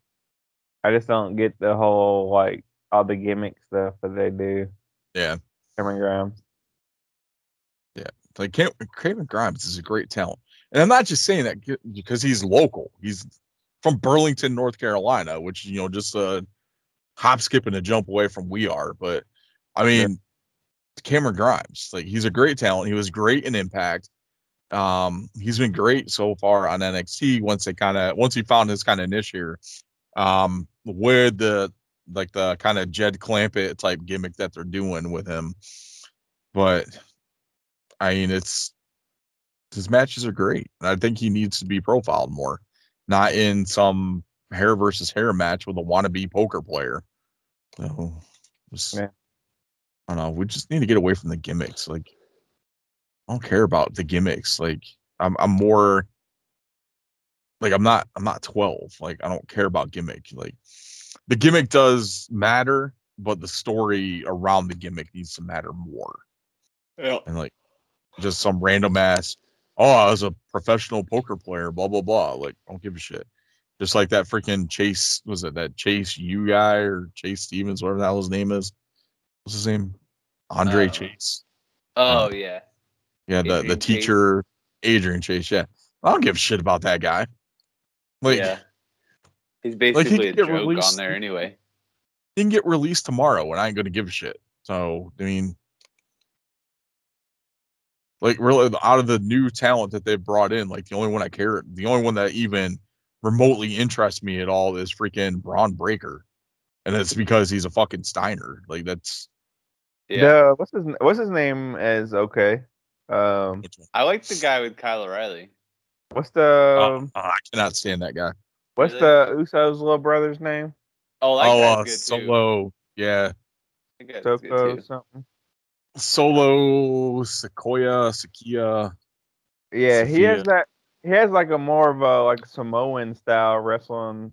I just don't get the whole like all the gimmick stuff that they do. Yeah. Cameron Grimes. Yeah. Like Cam- Cameron Grimes is a great talent, and I'm not just saying that because he's local. He's from Burlington, North Carolina, which you know just a hop, skip, and a jump away from we are. But I mean, Cameron Grimes, like he's a great talent. He was great in Impact. Um, he's been great so far on NXT. Once they kind of once he found his kind of niche here, um, with the like the kind of Jed Clampett type gimmick that they're doing with him, but I mean, it's his matches are great. And I think he needs to be profiled more, not in some hair versus hair match with a wannabe poker player. So, just, Yeah. I don't know. We just need to get away from the gimmicks. Like, I don't care about the gimmicks. Like, I'm, I'm more like I'm not, I'm not 12. Like, I don't care about gimmick. Like, the gimmick does matter, but the story around the gimmick needs to matter more Yeah. and like just some random ass oh i was a professional poker player blah blah blah like I don't give a shit just like that freaking chase was it that chase you guy or chase stevens whatever the hell his name is what's his name andre Uh, chase Oh yeah. yeah the the Adrian Chase. teacher adrian chase yeah i don't give a shit about that guy like yeah. He's he basically could a get joke on there anyway. he can get released tomorrow and i ain't gonna give a shit so i mean Like really, out of the new talent that they've brought in, like the only one I care, the only one that even remotely interests me at all is freaking Bron Breakker, and it's because he's a fucking Steiner. Like that's Yeah. The, what's his What's his name? Is okay. Um. I like the guy with Kyle O'Reilly. what's the Oh, um, I cannot stand that guy. What's Really? the Usos little brother's name? Oh, that oh, guy's uh, good too. Solo, yeah, That guy's good too. something. Solo Sequoia Sakia. Yeah, he has that. He has like a more of a like Samoan style wrestling.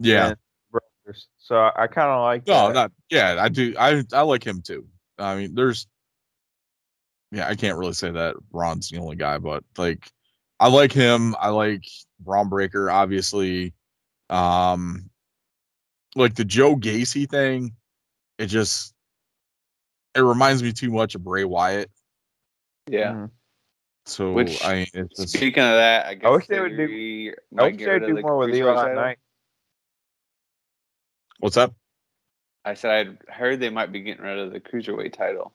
Yeah, brothers. So I, I kind of like. no, that. not yeah. I do. I I like him too. I mean, there's. Yeah, I can't really say that Ron's the only guy, but like, I like him. I like Bron Breakker, obviously. Um, like the Joe Gacy thing, it just it reminds me too much of Bray Wyatt. Yeah. Mhm. So Which, I it's just Speaking of that, I guess wish they would do- I wish they'd do the more with cruiserweight Eli title. Knight. what's up? I said I'd heard they might be getting rid of the cruiserweight title.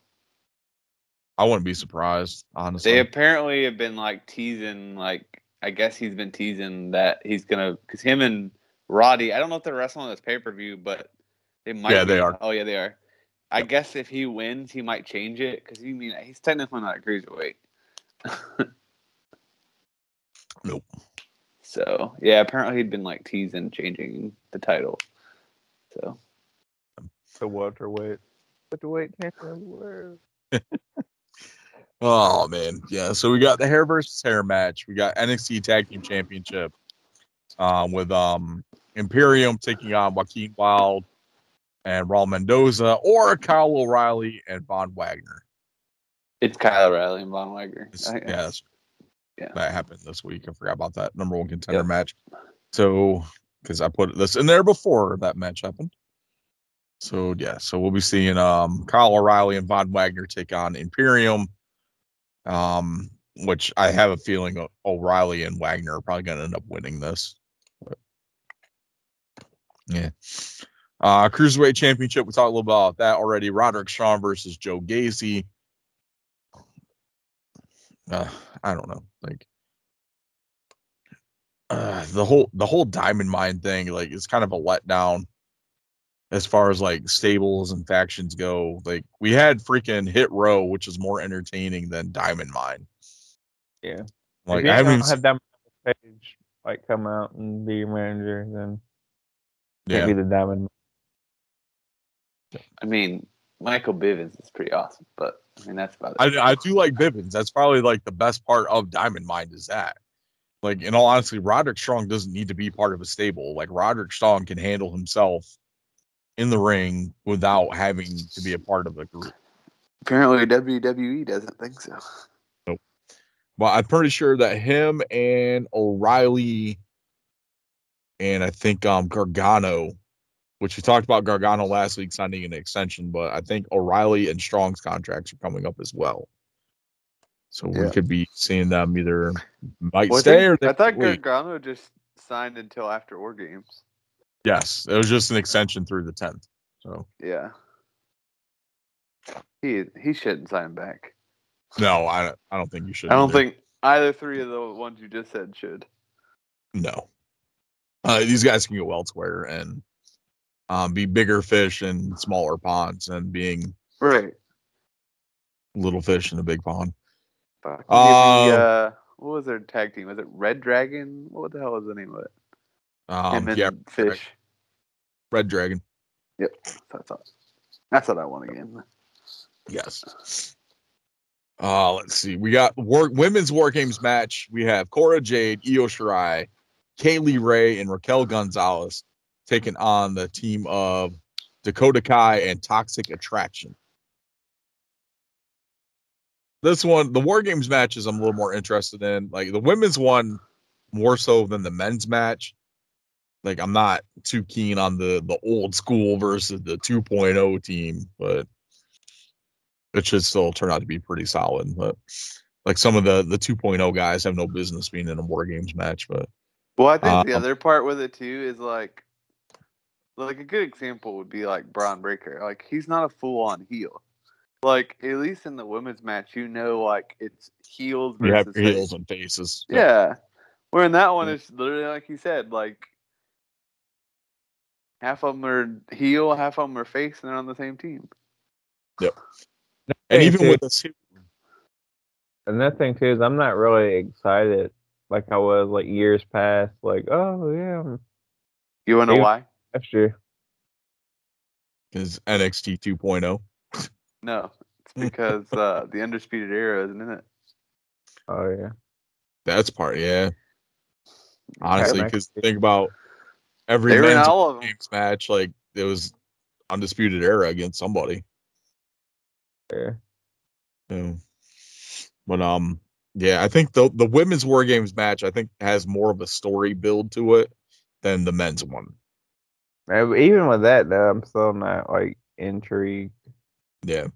I wouldn't be surprised, honestly. They apparently have been like teasing, like I guess he's been teasing that he's gonna, because him and Roddy, I don't know if they're wrestling on this pay per view, but they might. Yeah, they are. Oh yeah, they are. I guess if he wins, he might change it because he mean he's technically not a cruiserweight. Nope. So yeah, apparently he'd been like teasing changing the title. So The welterweight. Welterweight champion. of the world. Oh man, yeah. So we got the hair versus hair match. We got NXT Tag Team Championship, um, with um Imperium taking on Joaquin Wilde and Raul Mendoza, or Kyle O'Reilly and Von Wagner. it's Kyle O'Reilly and Von Wagner. Yeah, Yeah. that happened this week. I forgot about that number one contender Yep. match. So because I put this in there before that match happened. So yeah, so we'll be seeing um Kyle O'Reilly and Von Wagner take on Imperium. Um, which I have a feeling O'Reilly and Wagner are probably gonna end up winning this. But, yeah. Uh Cruiserweight Championship, we talked a little about that already. Roderick Strong versus Joe Gacy. Uh, I don't know. Like uh, the whole the whole diamond mine thing, like it's kind of a letdown as far as like stables and factions go. Like we had freaking Hit Row, which is more entertaining than Diamond Mine. Yeah. Like if I haven't don't have that page like come out and be your manager, then yeah. be the diamond. I mean, Michael Bivens is pretty awesome, but I mean that's about it. I I do like Bivens. That's probably like the best part of Diamond Mine is that. Like in all honesty, Roderick Strong doesn't need to be part of a stable. Like Roderick Strong can handle himself in the ring without having to be a part of a group. Apparently, WWE doesn't think so. Nope. Well, I'm pretty sure that him and O'Reilly and I think um Gargano, which we talked about Gargano last week signing an extension, but I think O'Reilly and Strong's contracts are coming up as well. So we Yeah. could be seeing them either might Well, I, stay think- or they I thought wait. Gargano just signed until after War Games. Yes, it was just an extension through the 10th. So Yeah. He he shouldn't sign back. no, I I don't think you should. I don't either. think either three of the ones you just said should. no. Uh, these guys can go elsewhere and um, be bigger fish in smaller ponds and being Right. little fish in a big pond. Fuck. Uh, Give uh, what was their tag team? Was it Red Dragon? What the hell was the name of it? Um, Him yeah, Fish. Red Dragon. Yep, that's what, that's what I want again. Yes. Uh, let's see. We got war women's war games match. We have Cora Jade, Io Shirai, Kay Lee Ray, and Raquel Gonzalez taking on the team of Dakota Kai and Toxic Attraction. This one, the war games matches, I'm a little more interested in. Like the women's one, more so than the men's match. Like I'm not too keen on the the old school versus the 2.0 team, but it should still turn out to be pretty solid. But like some of the the 2.0 guys have no business being in a war games match. But Well, I think the Um, other part with it too is like, like a good example would be like Bron Breakker. Like he's not a full on heel. like at least in the women's match, you know, like it's heels You have versus your face. heels and faces. Yeah. Where in that one, Yeah. it's literally like you said, like half of them are heel, half of them are face, and they're on the same team. Yep. And Thing even too- with this, that thing too is I'm not really excited like I was like years past. Like, oh yeah, You wanna know why? That's true. is NXT 2.0. No, it's because uh, the undisputed era isn't in it. Oh yeah. That's part, yeah. Honestly, because think about every They were men's all of them. games match, like it was undisputed era against somebody. Yeah. Yeah. But um, yeah, I think the the women's war games match I think has more of a story build to it than the men's one. Even with that though, I'm still not like intrigued. Yeah.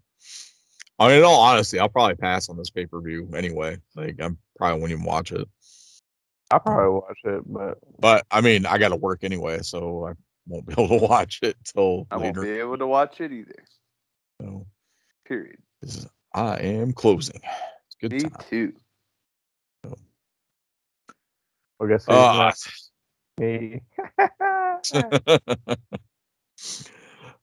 I mean, in all honesty, I'll probably pass on this pay per view anyway. Like, I probably won't even watch it. I'll probably watch it, but But I mean, I got to work anyway, so I won't be able to watch it till I won't be able to watch it either. So, Period. this is- I am closing. It's good Me time. too. I guess Uh, me.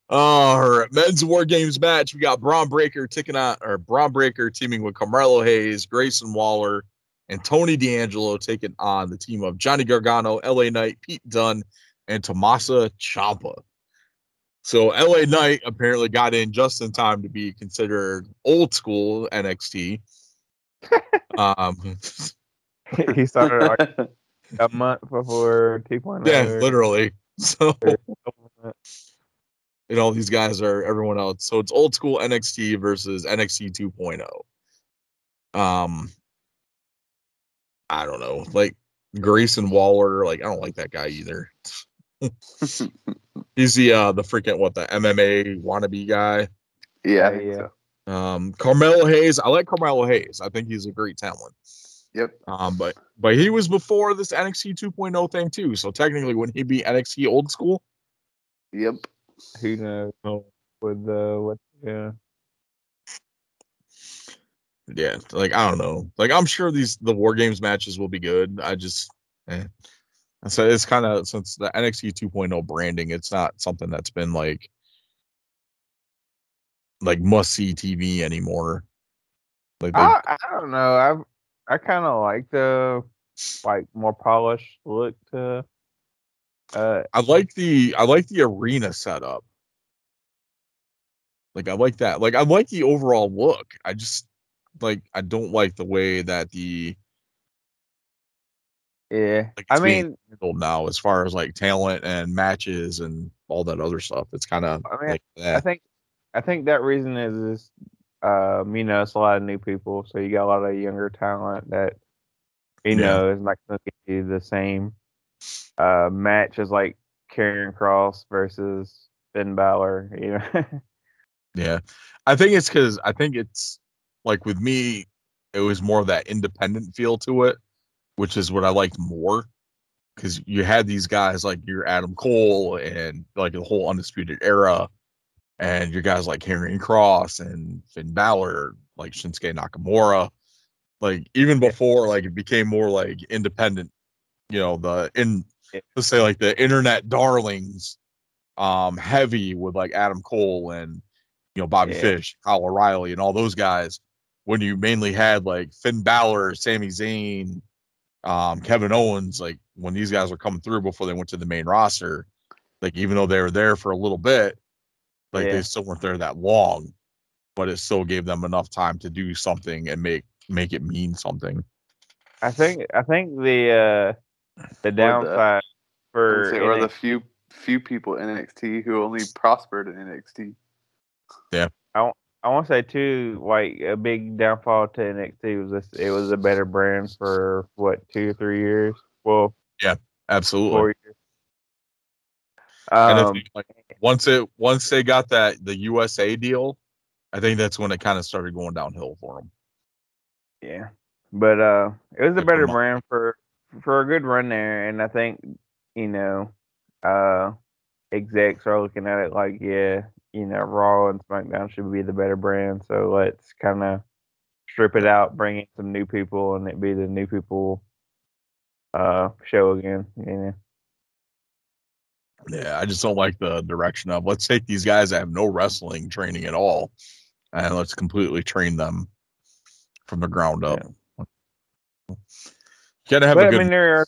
All right, men's war games match. We got Bron Breakker taking on or Bron Breakker teaming with Carmelo Hayes, Grayson Waller, and Tony D'Angelo taking on the team of Johnny Gargano, LA Knight, Pete Dunne, and Tommaso Ciampa. So LA Knight apparently got in just in time to be considered old school NXT. um, he started a month before 2.0. yeah, literally. So and all these guys are everyone else. So it's old school NXT versus NXT 2.0. Um, I don't know, like Grayson Waller. Like I don't like that guy either. He's the uh the freaking what the MMA wannabe guy. yeah, Yeah, think yeah. so. Um, Carmelo Hayes. I like Carmelo Hayes. I think he's a great talent. Yep. Um, but but he was before this NXT 2.0 thing too. So technically, wouldn't he be NXT old school? Yep. Who knows? No. With the what? Yeah. yeah like i don't know like i'm sure these the war games matches will be good i just eh. And so it's kind of since the nxt 2.0 branding it's not something that's been like like must see tv anymore like they, I, I don't know. I kind of like the like more polished look to. Uh, i like the i like the arena setup like i like that like i like the overall look i just like i don't like the way that the yeah. like I mean, now as far as like talent and matches and all that other stuff. It's kind of I mean, like I think I think that reason is is um, you know, it's a lot of new people, so you got a lot of younger talent that you Yeah. know is not going to give you the same uh, match as like Karrion Kross versus Finn Balor. You know, Yeah, I think it's because I think it's like with me, it was more of that independent feel to it, which is what I liked more. Because you had these guys like your Adam Cole and like the whole Undisputed Era, and your guys like Karrion Kross and Finn Balor, like Shinsuke Nakamura. Like even before, like it became more like independent. You know, the in let's say like the internet darlings, um, heavy with like Adam Cole and you know Bobby Yeah. Fish, Kyle O'Reilly, and all those guys. When you mainly had like Finn Balor, Sami Zayn, um, Kevin Owens, like when these guys were coming through before they went to the main roster, like even though they were there for a little bit, like Yeah. they still weren't there that long, but it still gave them enough time to do something and make make it mean something. I think I think the uh, the downside for Or, or the few few people in NXT who only prospered in NXT. Yeah. I I want to say too, like a big downfall to NXT was this, it was a better brand for what two or three years. Well, yeah, Absolutely. four years. and I Um, think like once it once they got that the USA deal, I think that's when it kind of started going downhill for them. yeah, but uh, it was a better brand for for a good run there, and I think you know, uh, execs are looking at it like, yeah, you know Raw and SmackDown should be the better brand. So let's kind of strip it out, bring in some new people, and it be the new people uh show again. You know. Yeah, I just don't like the direction of let's take these guys that have no wrestling training at all and let's completely train them from the ground up. Yeah. Gotta have but, a good I mean there are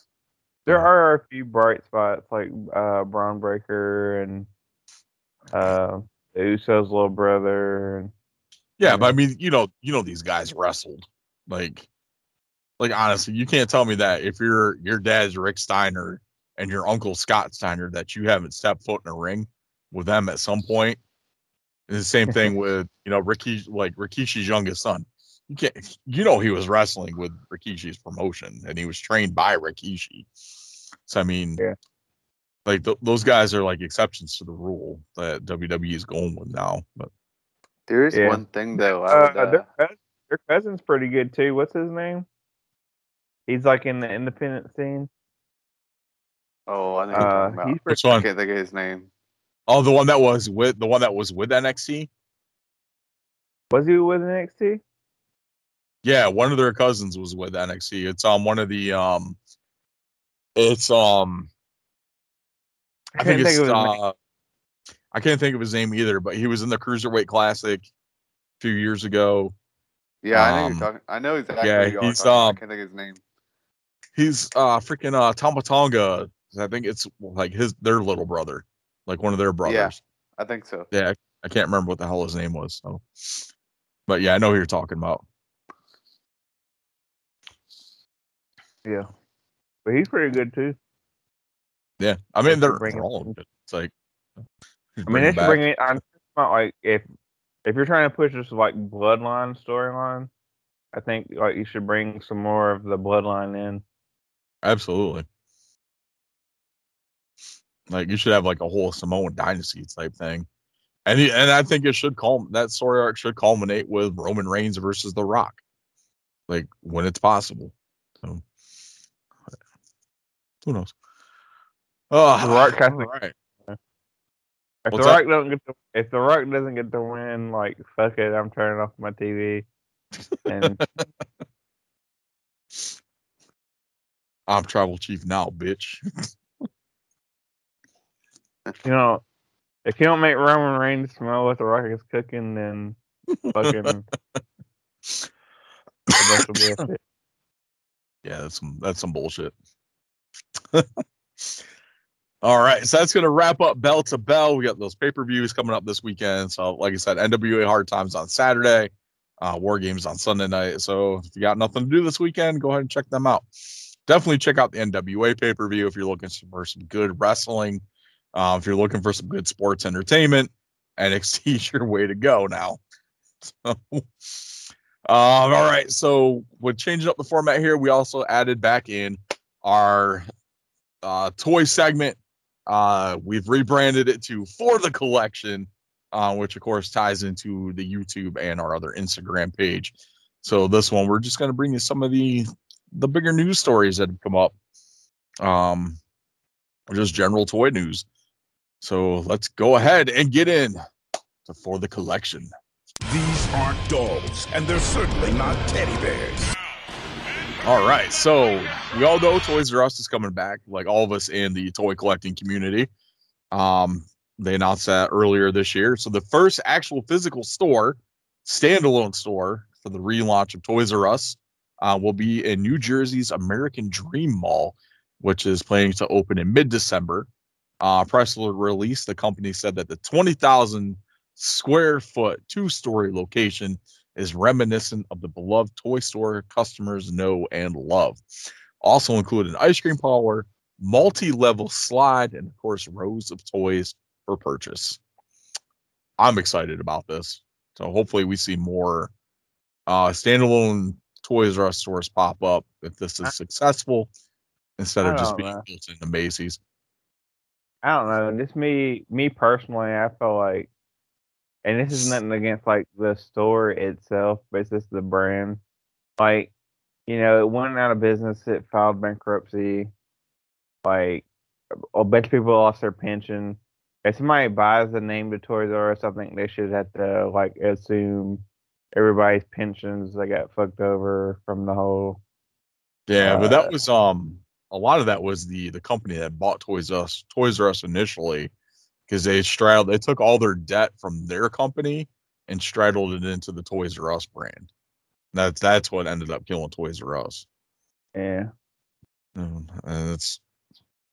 there are a few bright spots like uh Bron Breakker and uh Usos little brother and Yeah, but I mean, you know, you know these guys wrestled. Like like honestly, you can't tell me that if your your dad's Rick Steiner and your uncle Scott Steiner that you haven't stepped foot in a ring with them at some point. And the same thing with you know Ricky, like Rikishi's youngest son. You can't, you know, he was wrestling with Rikishi's promotion, and he was trained by Rikishi. So I mean, yeah. like th- those guys are like exceptions to the rule that WWE is going with now. But there is Yeah. one thing though. I uh, uh, their, cous- their cousin's pretty good too. What's his name? He's like in the independent scene. Oh, I know Uh, about. he's pretty, which I can't think of his name. Oh, the one that was with the one that was with NXT. was he with NXT? Yeah, one of their cousins was with NXT. It's um one of the um, it's um I think can't it's of his name. uh, I can't think of his name either, but he was in the Cruiserweight Classic a few years ago. Yeah, I know Um, you're talking. I know exactly. yeah, who you are he's, talking um, I can't think of his name. He's uh freaking uh Tama Tonga. I think it's like his their little brother, like one of their brothers. Yeah, I think so. Yeah, I can't remember what the hell his name was. So, but yeah, I know who you're talking about. Yeah, but he's pretty good too. Yeah, I mean they're, they're all good. It's like I mean, they should bring it. I'm about like if if you're trying to push this like bloodline storyline, I think like you should bring some more of the bloodline in. Absolutely. Like you should have like a whole Samoan dynasty type thing, and he, and I think it should call that story arc should culminate with Roman Reigns versus The Rock, like when it's possible. So who knows? Oh, The Rock to- all right. If What's the that? Rock don't get the, if the Rock doesn't get the win, like fuck it, I'm turning off my TV. And I'm tribal chief now, bitch. you know, if you don't make Roman Reigns smell what the Rock is cooking, then fucking the best will be a fit. Yeah, that's some that's some bullshit. All right, so that's gonna wrap up Bell to Bell. We got those pay per views coming up this weekend. So, like I said, NWA Hard Times on Saturday, uh, War Games on Sunday night. So, if you got nothing to do this weekend, go ahead and check them out. Definitely check out the NWA pay per view if you're looking for some good wrestling. Uh, if you're looking for some good sports entertainment, NXT is your way to go now. So, um, all right. So with changing up the format here, we also added back in our uh, toy segment. Uh, we've rebranded it to For the Collection, uh, which of course ties into the YouTube and our other Instagram page. So this one, we're just going to bring you some of the the bigger news stories that have come up, um, just general toy news. So let's go ahead and get in to For the Collection. These aren't dolls, and they're certainly not teddy bears. All right. So we all know Toys R Us is coming back, like all of us in the toy collecting community. Um, they announced that earlier this year. So the first actual physical store, standalone store for the relaunch of Toys R Us, uh, will be in New Jersey's American Dream Mall, which is planning to open in mid-December. Uh, press release, the company said that the 20,000 square foot two-story location is reminiscent of the beloved toy store customers know and love. Also include an ice cream parlor, multi-level slide, and of course rows of toys for purchase. I'm excited about this. So hopefully we see more uh standalone Toys R Us stores pop up if this is successful instead of just don't being know. built into Macy's. I don't know. Just me, me personally, I feel like, and this is nothing against like the store itself, but it's just the brand. Like, you know, it went out of business. It filed bankruptcy. Like, a bunch of people lost their pension. if somebody buys the name to Toys R Us, I think they should have to like assume everybody's pensions they got fucked over from the whole. Yeah, but Uh, that was um a lot of that was the the company that bought Toys R Us Toys R Us initially because they straddled they took all their debt from their company and straddled it into the Toys R Us brand. That's that's what ended up killing Toys R Us. Yeah, Um, And it's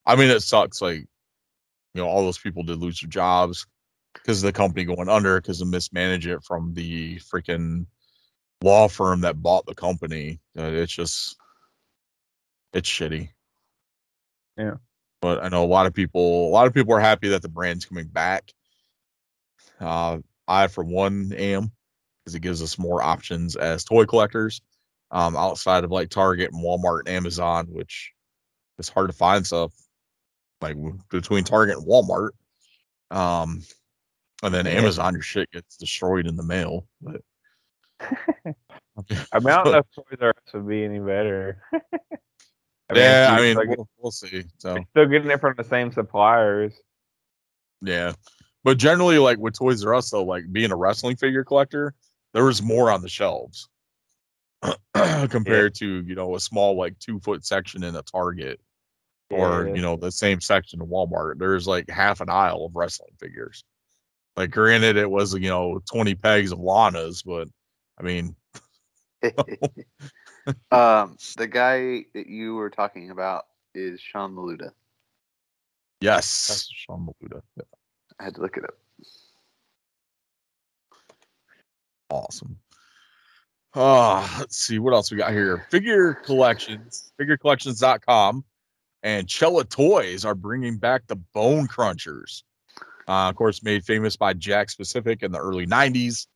I mean it sucks like you know all those people did lose their jobs because of the company going under because of mismanage it from the freaking law firm that bought the company. Uh, it's just it's shitty. Yeah. But I know a lot of people a lot of people are happy that the brand's coming back. Uh I for one am because it gives us more options as toy collectors um outside of like Target and Walmart and Amazon, which is hard to find stuff like between Target and Walmart. Um and then. Amazon your shit gets destroyed in the mail. But I mean, I don't know if Toys R Us would be any better. I yeah, I mean, like, we'll, we'll see. So still getting it from the same suppliers. yeah, but generally, like with Toys R Us, though, like being a wrestling figure collector, there was more on the shelves compared to you know a small like two foot section in a Target or Yeah. you know the same section in Walmart. There's like half an aisle of wrestling figures. Like, granted, it was you know 20 pegs of Lana's, but I mean, um, the guy that you were talking about is Sean Maluta. yes, That's Sean Maluta. I had to look it up. Awesome. Uh, let's see what else we got here. Figure collections, figurecollections.com and Chella Toys are bringing back the Bone Crunchers. Uh, of course, made famous by Jakks Pacific in the early 90s,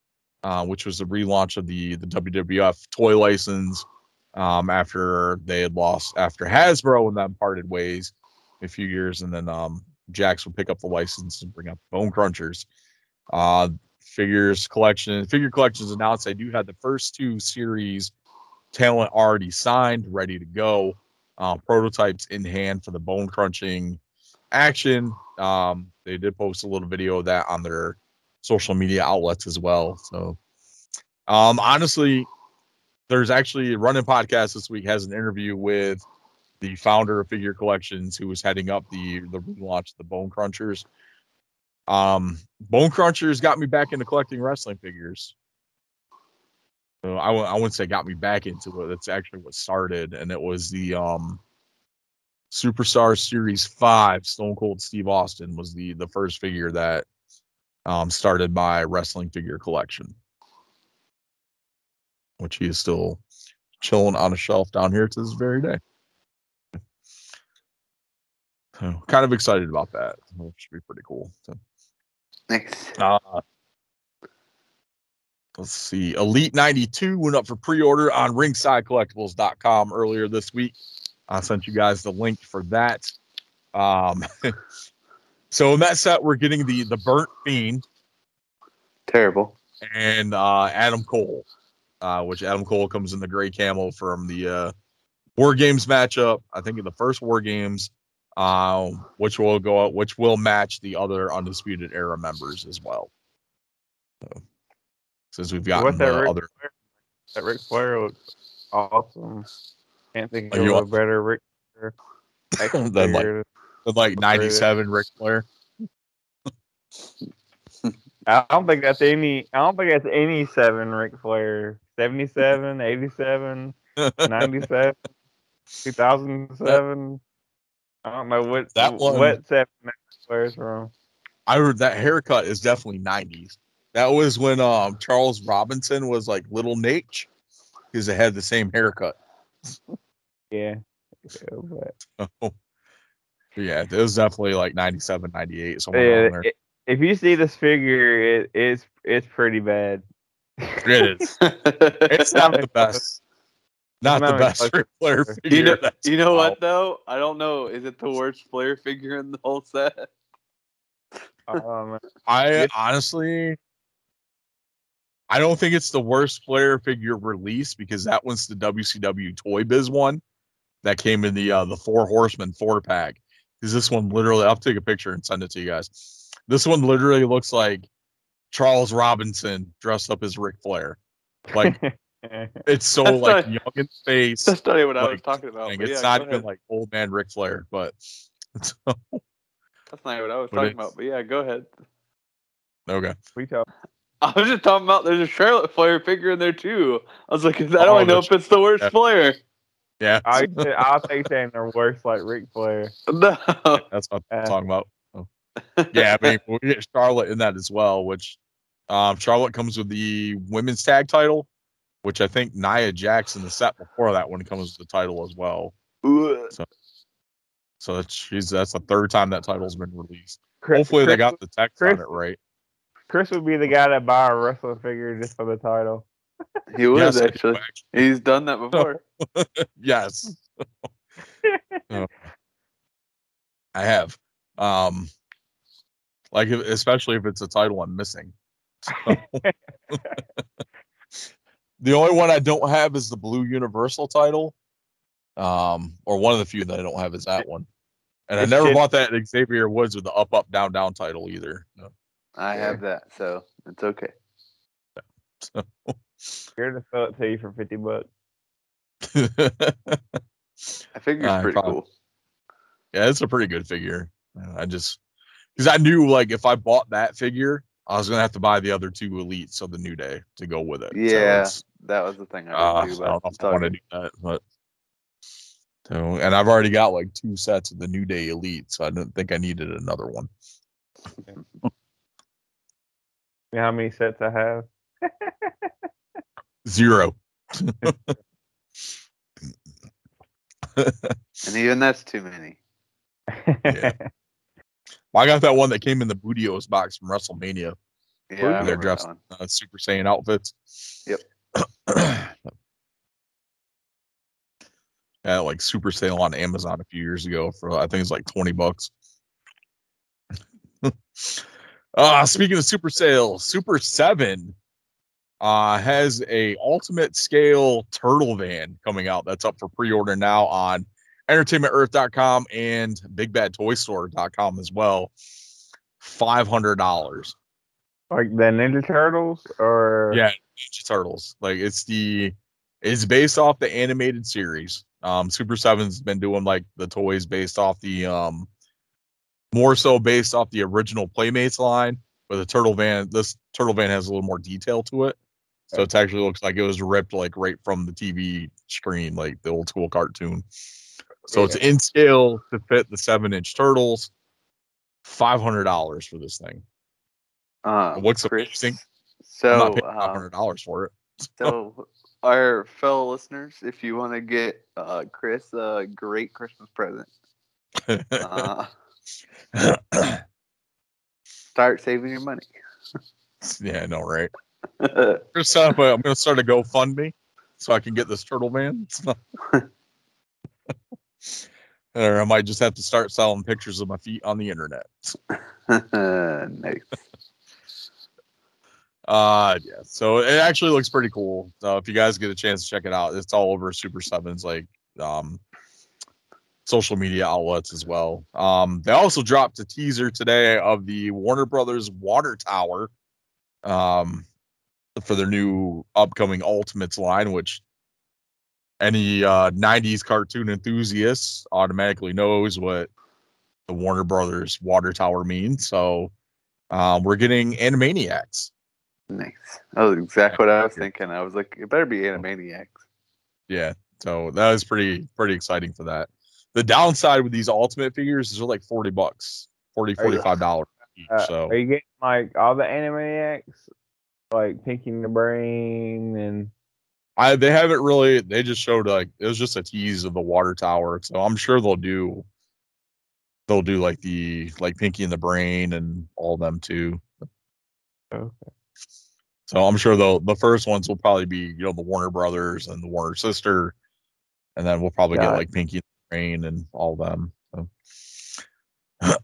uh, which was the relaunch of the, the WWF toy license um, after they had lost, after Hasbro and them parted ways a few years. And then um, Jakks would pick up the license and bring up Bone Crunchers. Uh, figures collection figure collections announced they do have the first two series talent already signed ready to go uh, prototypes in hand for the bone crunching action um, they did post a little video of that on their social media outlets as well so um, honestly there's actually a running podcast this week has an interview with the founder of figure collections who was heading up the the relaunch of the bone crunchers um, Bone Crunchers got me back into collecting wrestling figures. So I w- I wouldn't say got me back into it. That's actually what started, and it was the um, Superstar Series Five. Stone Cold Steve Austin was the the first figure that um, started my wrestling figure collection, which he is still chilling on a shelf down here to this very day. So kind of excited about that. It should be pretty cool. So. Nice. Uh, let's see. Elite 92 went up for pre-order on ringsidecollectibles.com earlier this week. I sent you guys the link for that. Um, so in that set, we're getting the the burnt fiend Terrible. and uh, Adam Cole, uh, which Adam Cole comes in the gray camel from the uh, War Games matchup. I think in the first War Games, uh, which will go out, which will match the other Undisputed Era members as well. So, since we've gotten that the Ric other, Flair? That Ric Flair looks awesome. Can't think of a want- better Ric Flair. Than, like, the, like '97 Ric Flair. I don't think that's any. I don't think that's any seven Ric Flair. 77, 87, 97, 2007. I don't know what That one- what seven Flair's from. I heard that haircut is definitely '90s. That was when um Charles Robinson was like Little Nate, because they had the same haircut. Yeah. Yeah, but- Oh. yeah, it was definitely like 97, 98, somewhere Yeah, around there. i- if you see this figure, it, it's it's pretty bad. It is. It's not the best. Not the best close. Ric Flair you figure. know, you know what though? I don't know. Is it the worst Flair figure in the whole set? Um, I honestly, I don't think it's the worst Flair figure release because that one's the WCW Toy Biz one that came in the uh, the Four Horsemen four pack. Because this one literally, I'll take a picture and send it to you guys. This one literally looks like Charles Robinson dressed up as Ric Flair. Like it's so That's like not- young in face. That's not even what I was talking about. thing. It's yeah, not go even ahead. like old man Ric Flair, but That's not what I was but talking about. But yeah, go ahead. okay. we talk. I was just talking about there's a Charlotte Flair figure in there too. I was like, I don't Oh, know if it's the worst yeah. Flair. Yeah, I I'll take saying they're worse like Ric Flair. No. that's what I'm Uh, talking about. Oh. Yeah, I mean we get Charlotte in that as well, which um Charlotte comes with the women's tag title, which I think Nia Jax the set before that one comes with the title as well. Ugh. So that's she's that's the third time that title's been released. Chris, Hopefully they got the text Chris- on it right. Chris would be the guy that buy a wrestling figure just for the title. He was Yes, I do, actually. He's done that before. yes. Oh. I have. Um like if, especially if it's a title I'm missing. So- the only one I don't have is the blue universal title. Um or one of the few that I don't have is that one. And I never just- bought that Xavier Woods with the up up down down title either. No. I have that, so it's okay. Here to sell it to you for fifty bucks. I figure Uh, it's pretty probably- cool. Yeah, it's a pretty good figure. I just because I knew like if I bought that figure, I was gonna have to buy the other two elites of the New Day to go with it. Yeah, it's- that was the thing I uh, didn't I do. don't know if I want to do that, but so and I've already got like two sets of the New Day Elite, so I didn't think I needed another one. You know how many sets I have? Zero. and even that's too many. Yeah. I got that one that came in the Booty-O's box from WrestleMania, Yeah, They're dressed- uh, Super Saiyan outfits. Yep. yeah, like super sale on Amazon a few years ago for I think it's like twenty bucks. uh speaking of super sales, Super Seven uh has a ultimate scale turtle van coming out that's up for pre-order now on entertainmentearth.com and bigbadtoystore.com as well. Five hundred dollars. like the Ninja Turtles or Yeah, Ninja Turtles. Like it's the it's based off the animated series. Um Super Seven's been doing like the toys based off the um more so based off the original Playmates line, but the turtle van this turtle van has a little more detail to it. So it actually looks like it was ripped like right from the TV screen, like the old school cartoon. So it's in scale to fit the seven inch turtles. Five hundred dollars for this thing. Uh, What's Chris, amazing? I'm So, paying five uh, hundred dollars for it. so our fellow listeners, if you want to get uh, Chris a great Christmas present, uh, start saving your money. yeah, I know, right? I'm gonna set up a- I'm gonna start a GoFundMe so I can get this turtle man. Or I might just have to start selling pictures of my feet on the internet. nice. Uh yeah, so it actually looks pretty cool. So if you guys get a chance to check it out, it's all over Super Sevens like um social media outlets as well. Um they also dropped a teaser today of the Warner Brothers Water Tower um for their new upcoming Ultimates line, which any uh 90s cartoon enthusiast automatically knows what the Warner Brothers Water Tower means. So um, we're getting Animaniacs. Nice. That was exactly what I was thinking. I was like, it better be Animaniacs. Yeah, so that was pretty pretty exciting for that. The downside with these ultimate figures is they're like 40 bucks, 40 45 dollars each. Uh, so Are you getting like all the Animaniacs, like Pinky the Brain and I they haven't really they just showed like it was just a tease of the water tower. So I'm sure they'll do they'll do like the like Pinky and the Brain and all them too. Okay. So I'm sure they'll the first ones will probably be, you know, the Warner Brothers and the Warner sister. And then we'll probably get it. like Pinky and the Brain and all them. So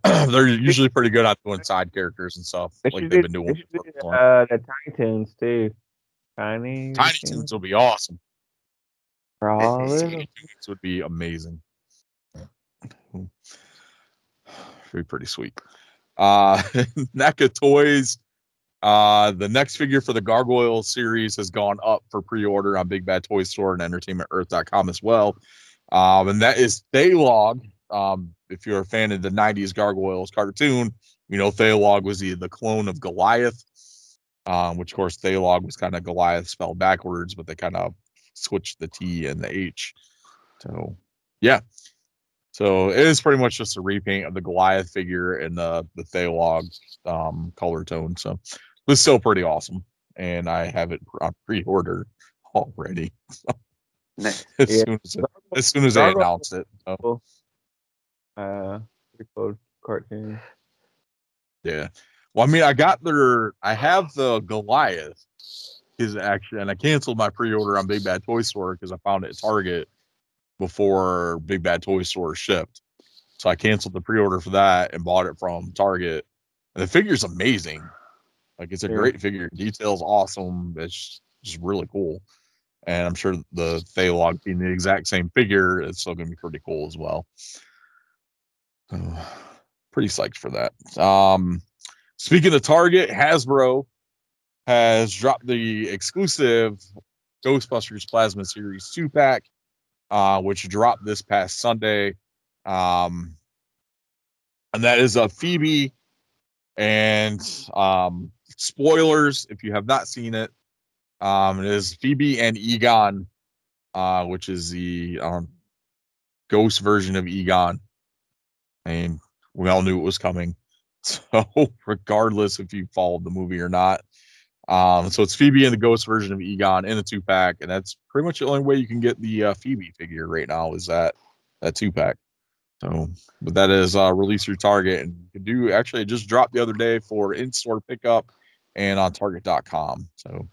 they're usually pretty good at doing side characters and stuff, they like they've do, been doing. with do, the uh, the Tiny Toons too. Tiny Tiny Toons would be awesome. Tiny Toons would be amazing. Be pretty sweet. Uh, NECA Toys. Uh, the next figure for the Gargoyle series has gone up for pre-order on Big Bad Toy Store and EntertainmentEarth.com as well. Um, and that is Thailog. Um, if you're a fan of the 90s Gargoyles cartoon, you know Thailog was the, the clone of Goliath, um, which of course Thailog was kind of Goliath spelled backwards, but they kind of switched the T and the H. So yeah. So it is pretty much just a repaint of the Goliath figure in the the Thailog um, color tone. So it's still pretty awesome, and I have it on pre-order already. Nice. as Yeah. soon as it, as soon as they announced it. So, Uh, pretty cool cartoon. yeah. Well, I mean, I got their. I have the Goliath. Is actually, and I canceled my pre-order on Big Bad Toy Store because I found it at Target before Big Bad Toy Store shipped. So I canceled the pre-order for that and bought it from Target. And the figure's amazing. Like it's a Yeah. great figure. Details awesome. It's just really cool. And I'm sure the Thailog being the exact same figure, it's still gonna be pretty cool as well. So, pretty psyched for that. Um speaking of Target, Hasbro has dropped the exclusive Ghostbusters Plasma Series 2 pack, uh, which dropped this past Sunday. Um, and that is a Phoebe and um, spoilers if you have not seen it. Um, it is Phoebe and Egon, uh, which is the um, ghost version of Egon. And we all knew it was coming. So, regardless if you followed the movie or not, um, so it's Phoebe and the ghost version of Egon in a two pack, and that's pretty much the only way you can get the uh, Phoebe figure right now is that that two pack. So, but that is uh, release through Target, and you can do actually it just dropped the other day for in store pickup and on Target.com. So,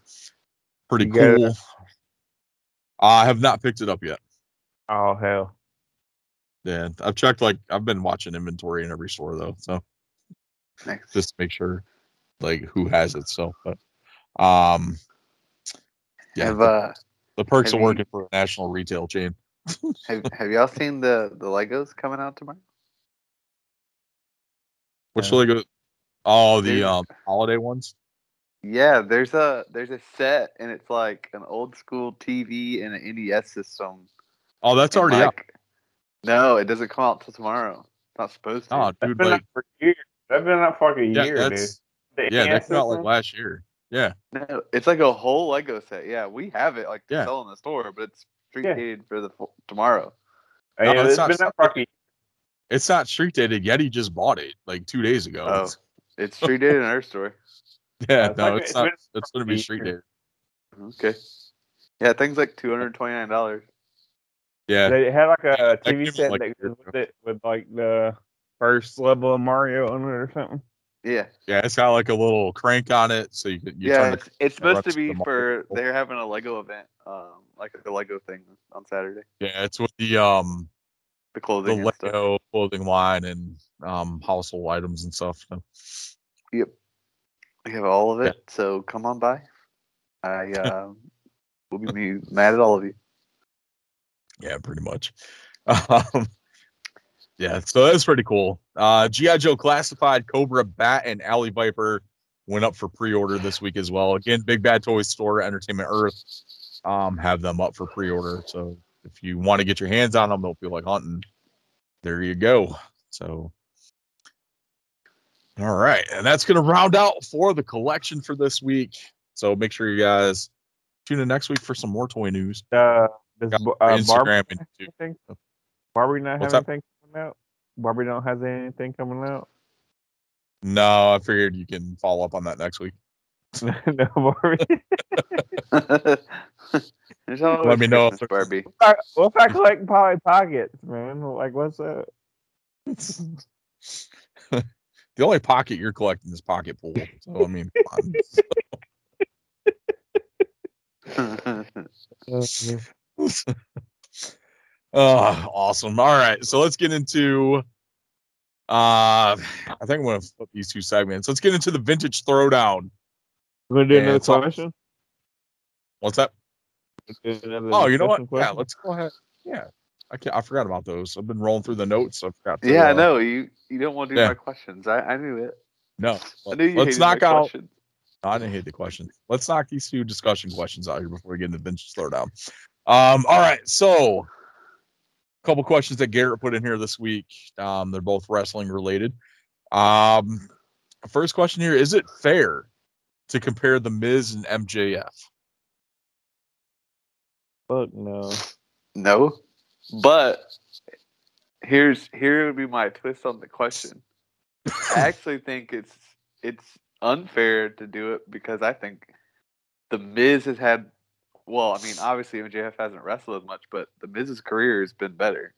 pretty You cool. I have not picked it up yet. Oh hell. Yeah, I've checked like I've been watching inventory in every store though, so Nice. just to make sure like who has it. So, but um, yeah, have the, uh the perks have of you- working for a national retail chain. have, have y'all seen the the Legos coming out tomorrow? Which Uh, Lego? Oh, the um holiday ones. Yeah, there's a there's a set and it's like an old school TV and an NES system. Oh, that's and, already out. like, No, it doesn't come out till tomorrow. It's not supposed to. Oh, That's dude, been like for years. That's been up for like a yeah, year, dude. that's The yeah, NES that came out like last year. Yeah, No, it's like a whole Lego set. Yeah, we have it like to Yeah. sell in the store, but it's street Yeah. dated for the tomorrow. No, yeah, it's it's not been up for like a it's not street dated yet. He just bought it like two days ago. Oh, It's- it's street dated in our store. yeah, no, it's it's not. been It's gonna be street dated. Okay. Yeah, things like two hundred twenty nine dollars. Yeah, They had like a TV set like that with it with like the first level of Mario on it or something. Yeah, yeah, it's got like a little crank on it, so you could you yeah. It's, it's supposed to be Mario for they're having a Lego event, um, like a Lego thing on Saturday. Yeah, it's with the um The the clothing and stuff. Lego clothing line and um household items and stuff. So. Yep. We have all of Yeah. it, so come on by. I uh, will be mad at all of you. Yeah, pretty much. Um, yeah, so that's pretty cool. Uh, GI Joe Classified, Cobra, Bat, and Alley Viper went up for pre-order this week as well. Again, Big Bad Toy Store, Entertainment Earth, um, have them up for pre-order. So if you want to get your hands on them, they'll feel like hunting. There you go. So, all right, and that's gonna round out for the collection for this week. So make sure you guys tune in next week for some more toy news. Uh, does Got Bo- our uh, Instagram Barbie and YouTube. Barbie not have anything coming out? Barbie don't have anything coming out. No, I figured you can follow up on that next week. no Barbie. Let me know if there's- Barbie. what if I collect Polly Pockets, man? Like, what's that? the only pocket you're collecting is pocket pool. So I mean, come on. oh, awesome. All right, so let's get into. Uh, I think I'm gonna flip these two segments. Let's get into the vintage throwdown. We're gonna do Yeah, another it's question. What's that? Oh, you know what? discussion Yeah, let's go ahead. Yeah, I can't, I forgot about those. I've been rolling through the notes. I forgot. to, Yeah, I uh, know you. You don't want to do yeah. my questions. I, I knew it. No, I knew you let's hated knock my out. questions. No, I didn't hate the question. Let's knock these two discussion questions out here before we get into bench throwdown. Um, all right, so a couple questions that Garrett put in here this week. Um, they're both wrestling related. Um, first question here: Is it fair to compare the Miz and MJF? Fuck no. No, but here's here would be my twist on the question. I actually think it's it's unfair to do it because I think the Miz has had. Well, I mean, obviously MJF hasn't wrestled as much, but the Miz's career has been better.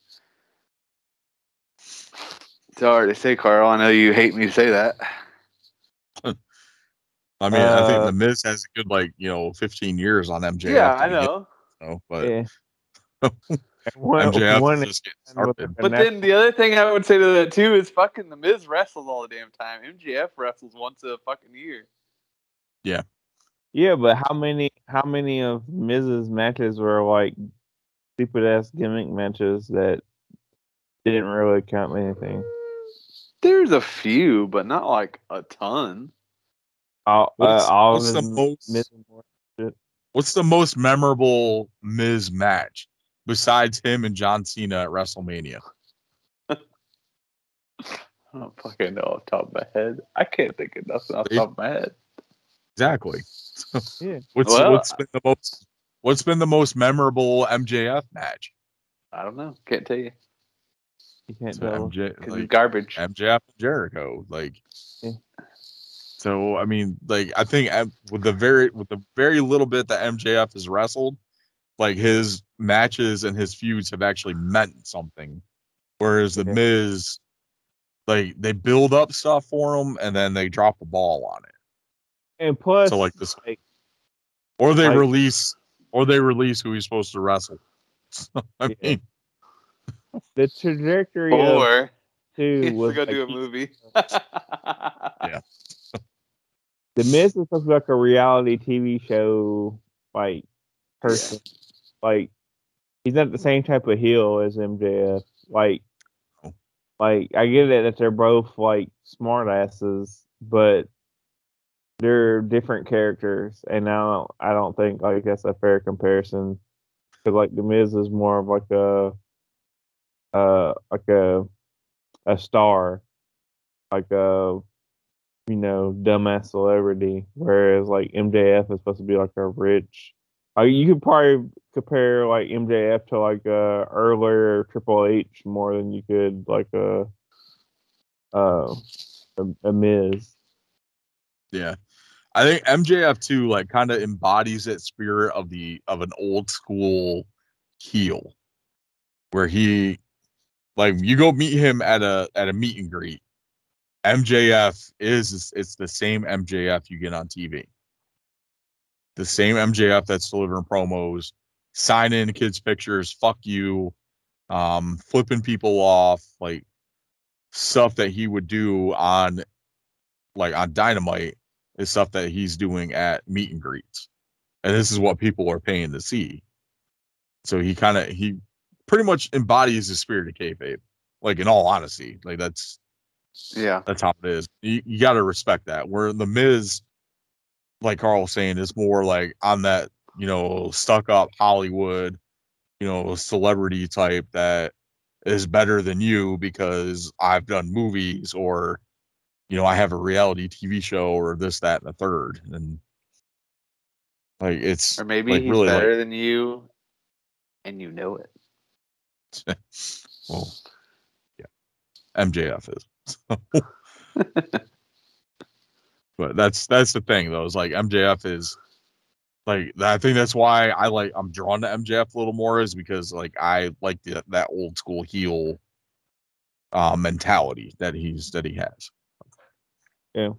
It's hard to say, Carl. I know you hate me to say that. I mean, I think Uh, the Miz has a good like you know 15 years on MJF. yeah, I begin, know. you know, but Yeah. one, MJF one just getting started. But then the other thing I would say to that too is fucking the Miz wrestles all the damn time. MJF wrestles once a fucking year. Yeah, but how many how many of Mrs. matches were like stupid ass gimmick matches that didn't really count anything? There's a few, but not like a ton. All, What's- uh, all what's the most- What's the most memorable Miz match besides him and John Cena at WrestleMania? I don't fucking know off the top of my head. I can't think of nothing off the top of my head. Exactly. Yeah. What's Well, what's been the most what's been the most memorable MJF match? I don't know. Can't tell you. You can't So tell. MJ, like, it's garbage. MJF and Jericho. Like, Yeah. so I mean, like I think with the very with the very little bit that MJF has wrestled, like his matches and his feuds have actually meant something, whereas the Yeah. Miz, like they build up stuff for him and then they drop a ball on it. And plus, So like this, like, or they like- release, or they release who he's supposed to wrestle. I Yeah. mean, the trajectory of Or two he's was gonna like, do a movie. yeah, the Miz is supposed to be like a reality TV show like person. Like he's not the same type of heel as MJF. Like Oh. like I get it that they're both like smart asses, but they're different characters and now I don't think like that's a fair comparison. Cause like the Miz is more of like a uh like a a star. Like a you know, dumbass celebrity, whereas like MJF is supposed to be like a rich. Uh, you could probably compare like MJF to like uh earlier Triple H more than you could like a uh a, a Miz. Yeah. I think MJF too like kind of embodies that spirit of the of an old school heel where he like you go meet him at a at a meet and greet. MJF is it's the same MJF you get on TV. The same MJF that's delivering promos, signing kids pictures, fuck you, um flipping people off, like stuff that he would do on like on Dynamite is stuff that he's doing at meet and greets. And this is what people are paying to see. So he kind of he pretty much embodies the spirit of kayfabe. Like in all honesty, like that's yeah. that's how it is. You, you got to respect that. Where the Miz, like Carl was saying, is more like on that you know stuck up Hollywood, you know celebrity type that is better than you because I've done movies or you know I have a reality TV show or this that and the third and like it's Or maybe like he's really like better than you, and you know it. well yeah MJF is but that's that's the thing though is like MJF is like I think that's why I like I'm drawn to MJF a little more is because like I like the, that old school heel uh, mentality that he's that he has. Yeah,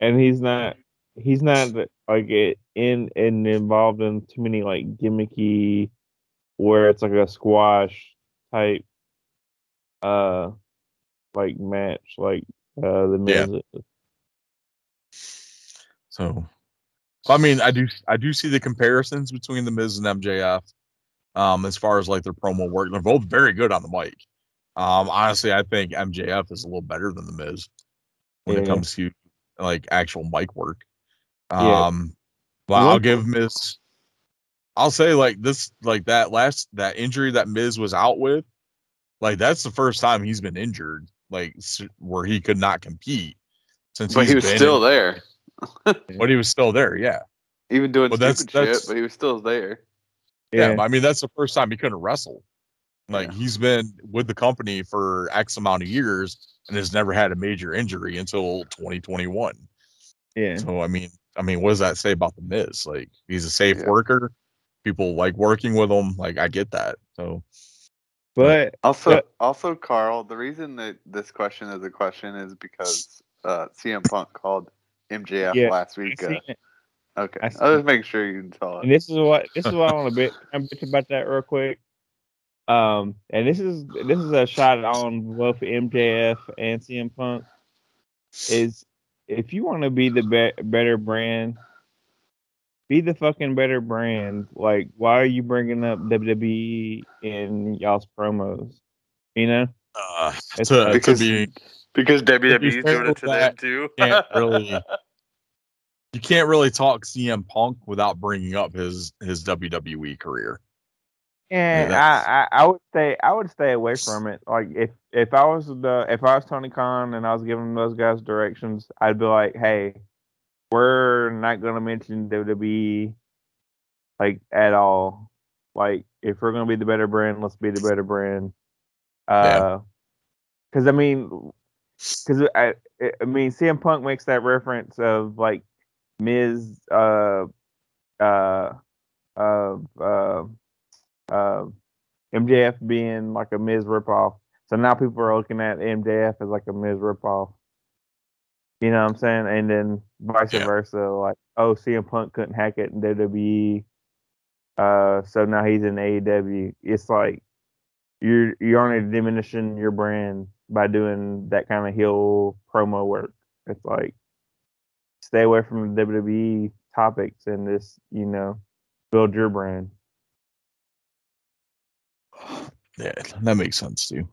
and he's not he's not like in and involved in too many like gimmicky where it's like a squash type uh like match like uh the Yeah. Miz is. So, I mean, I do I do see the comparisons between the Miz and MJF. Um, as far as like their promo work, they're both very good on the mic. Um, honestly, I think MJF is a little better than the Miz when it Yeah. comes to like actual mic work. Yeah. Um, but I'll give Miz. I'll say like this, like that last that injury that Miz was out with, like that's the first time he's been injured, like where he could not compete since but he's he was still in- there, but he was still there. Yeah, even doing Well, that's- stupid shit. that's- But he was still there. yeah. Yeah. I mean, that's the first time he couldn't wrestle. Like Yeah. he's been with the company for X amount of years and has never had a major injury until 2021. Yeah. So I mean, I mean, what does that say about the Miz? Like he's a safe Yeah. worker. People like working with him. Like I get that. So But Also, Yeah. also, Carl. The reason that this question is a question is because uh, CM Punk called MJF Yeah, last week. Uh, okay, I I, seen was it. just make sure you saw And it. this is what this is what I want to bit I'm bitch about that real quick. Um, and this is this is a shot on both MJF and CM Punk. Is if you want to be the be- better brand, be the fucking better brand. Like, why are you bringing up WWE in y'all's promos? You know, uh, It's to, like- to Because- be Because WWE's fair doing it with to them too. can't really you can't really talk CM Punk without bringing up his his WWE career. And that's- I, I, I would stay I would stay away from it. Like if if I was the if I was Tony Khan and I was giving those guys directions, I'd be like, hey, we're not gonna mention WWE like at all. Like if we're gonna be the better brand, let's be the better brand. Uh, because I mean, because I I mean CM Punk makes that reference of like Miz uh uh uh uh uh, MJF being like a Miz ripoff. So now people are looking at MJF as like a Miz ripoff. You know what I'm saying? And then vice Yeah. versa, like, oh, CM Punk couldn't hack it in WWE. Uh, so now he's in AEW. It's like you're you're only diminishing your brand by doing that kind of heel promo work. It's like stay away from the WWE topics and just you know build your brand. Yeah, that makes sense too.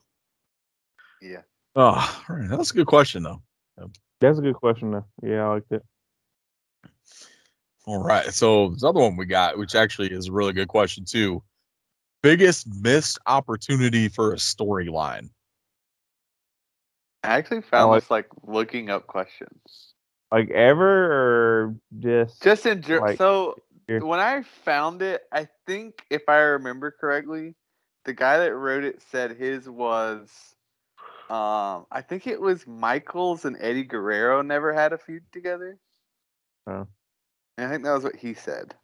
yeah. Oh, right. that's a good question though. That's a good question, though. Yeah, I liked it. All right. So this other one we got, which actually is a really good question too. Biggest missed opportunity for a storyline. I actually found like- this like looking up questions. Like ever, or just Just in ger- Like, so when I found it, I think if I remember correctly, the guy that wrote it said his was um I think it was Michaels and Eddie Guerrero never had a feud together. Oh. And I think that was what he said.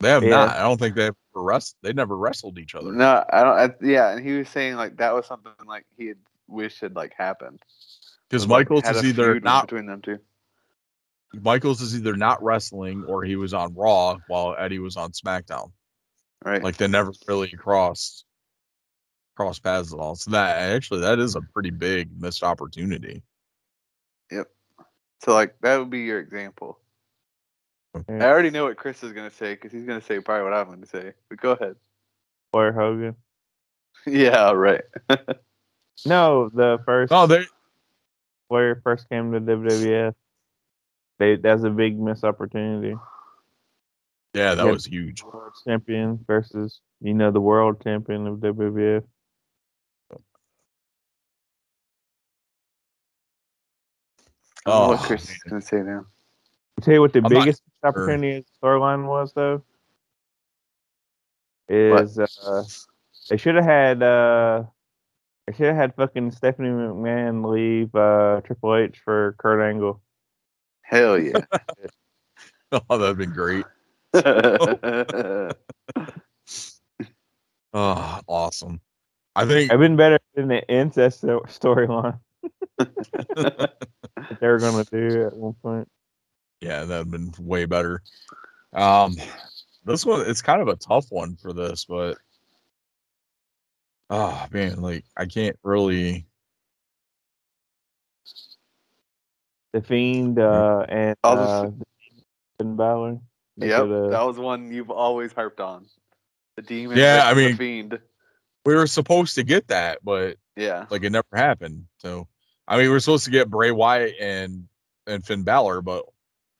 They have Yeah. not. I don't think they've wrestled. They never wrestled each other. No, I don't. I, yeah, and he was saying like that was something like he had wished had like happened. Because Michaels had is either not between them two. Michaels is either not wrestling or he was on Raw while Eddie was on SmackDown. Right. Like they never really crossed cross paths at all. So that actually that is a pretty big missed opportunity. Yep. So like that would be your example. I already know what Chris is gonna say because he's gonna say probably what I'm gonna say. But go ahead. Flair Hogan. yeah, right. No, the first Oh, they Flair first came to WWF. They that's a big missed opportunity. Yeah, that was huge. World champion versus you know the world champion of WWF. I don't know Oh, what Chris is gonna say now. I'll tell you what the I'm biggest sure. opportunity of the storyline was though. Is uh they should have had uh they should have had fucking Stephanie McMahon leave uh Triple H for Kurt Angle. Hell yeah. oh, that'd been great. Oh, awesome. I think I've been better than the incest storyline they were gonna do at one point. yeah, that'd been way better. Um this one it's kind of a tough one for this, but oh man, like I can't really The Fiend uh and I'll just- uh Finn Balor. They Yep, coulda- that was one you've always harped on. The demon. Yeah, I versus the mean- fiend. We were supposed to get that, but Yeah, like it never happened. So I mean, we were supposed to get Bray Wyatt and and Finn Balor, but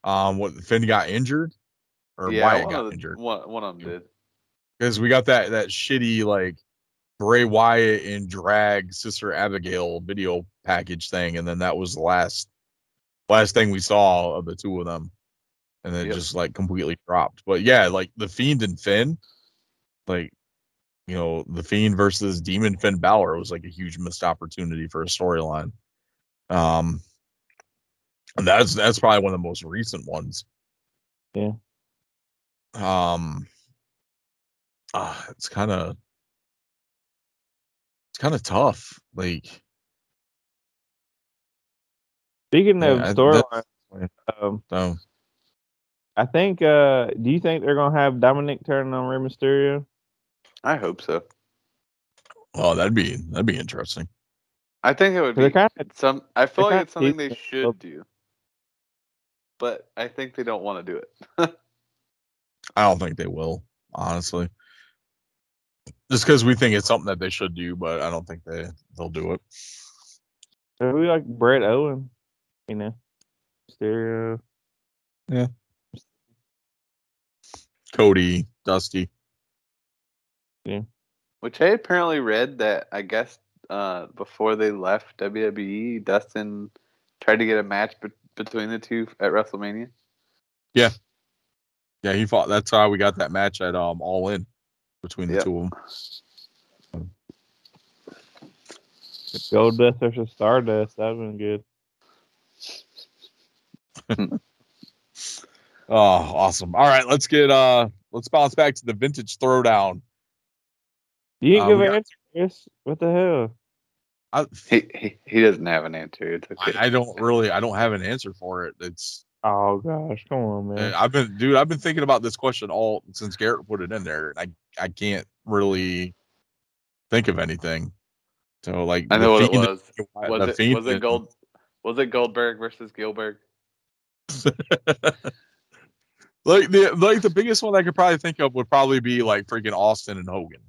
um, what Finn got injured or yeah. Wyatt One got of, the, injured one, one of them did. because we got that that shitty like Bray Wyatt and drag Sister Abigail video package thing, and then that was the last last thing we saw of the two of them, and then Yep. just like completely dropped. But yeah, like the Fiend and Finn, like you know the Fiend versus Demon Finn Balor was like a huge missed opportunity for a storyline. Um, and that's that's probably one of the most recent ones. Yeah. Um. Uh, it's kind of it's kind of tough. Like, Speaking of Yeah, I- storyline, that's- um, so I think. Uh, do you think they're gonna have Dominic turn on Rey Mysterio? I hope so. oh, that'd be that'd be interesting. I think it would be kind of some. I feel like it's something they should it. do, but I think they don't want to do it. I don't think they will, honestly. Just because we think it's something that they should do, but I don't think they they'll do it. So we like Bret Owen, you know, Mysterio. Cody, Dusty. Yeah. Which I apparently read that I guess uh, before they left WWE, Dustin tried to get a match be- between the two at WrestleMania. Yeah, Yeah, he fought. That's how we got that match at um All In between the Yep. two of them. Gold Dust versus Stardust. That would been good. Oh, awesome! All right, let's get uh let's bounce back to the vintage throwdown. You didn't Uh, give we an answer, Chris. What the hell? I, He he, he doesn't have an answer. It's okay. I I don't really I don't have an answer for it. It's Oh gosh, come on, man. I've been dude I've been thinking about this question all since Garrett put it in there. I I can't really think of anything. So like I the know what it was. the Was it was it Gold? Was it Goldberg versus Gilbert? like the like the biggest one I could probably think of would probably be like freaking Austin and Hogan.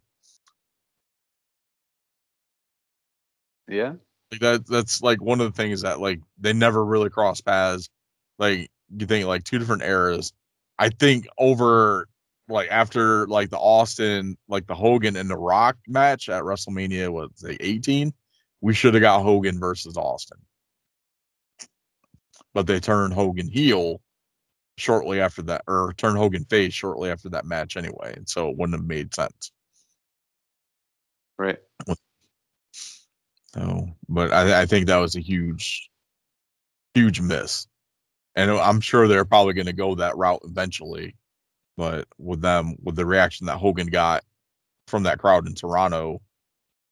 Yeah. Like that that's like one of the things that like they never really cross paths. Like you think like two different eras. I think over like after like the Austin, like the Hogan and the Rock match at WrestleMania was like 18, we should have got Hogan versus Austin. But they turned Hogan heel shortly after that, or turn Hogan face shortly after that match anyway. And so it wouldn't have made sense. Right. So, but I, I think that was a huge, huge miss. And I'm sure they're probably going to go that route eventually. But with them, with the reaction that Hogan got from that crowd in Toronto,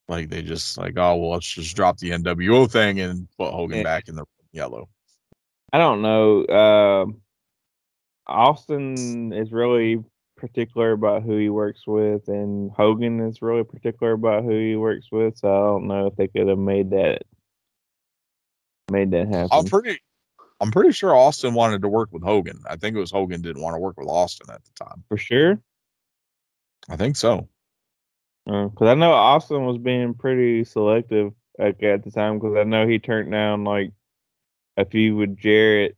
like they just like, oh well, let's just drop the NWO thing and put Hogan Yeah. back in the yellow. I don't know. Um, Austin is really particular about who he works with, and Hogan is really particular about who he works with. So I don't know if they could have made that made that happen. I'm pretty, I'm pretty sure Austin wanted to work with Hogan. I think it was Hogan didn't want to work with Austin at the time. for sure. I think so. Uh, because I know Austin was being pretty selective like, at the time. Because I know he turned down like a few with Jarrett.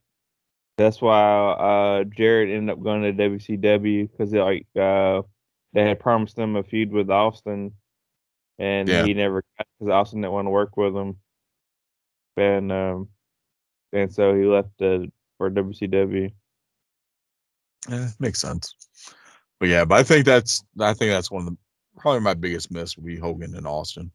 That's why uh, Jarrett ended up going to WCW because like uh, they had promised him a feud with Austin, and Yeah. he never because Austin didn't want to work with him, and um, and so he left uh, for WCW. Yeah, makes sense. But yeah, but I think that's I think that's one of the probably my biggest miss would be Hogan and Austin.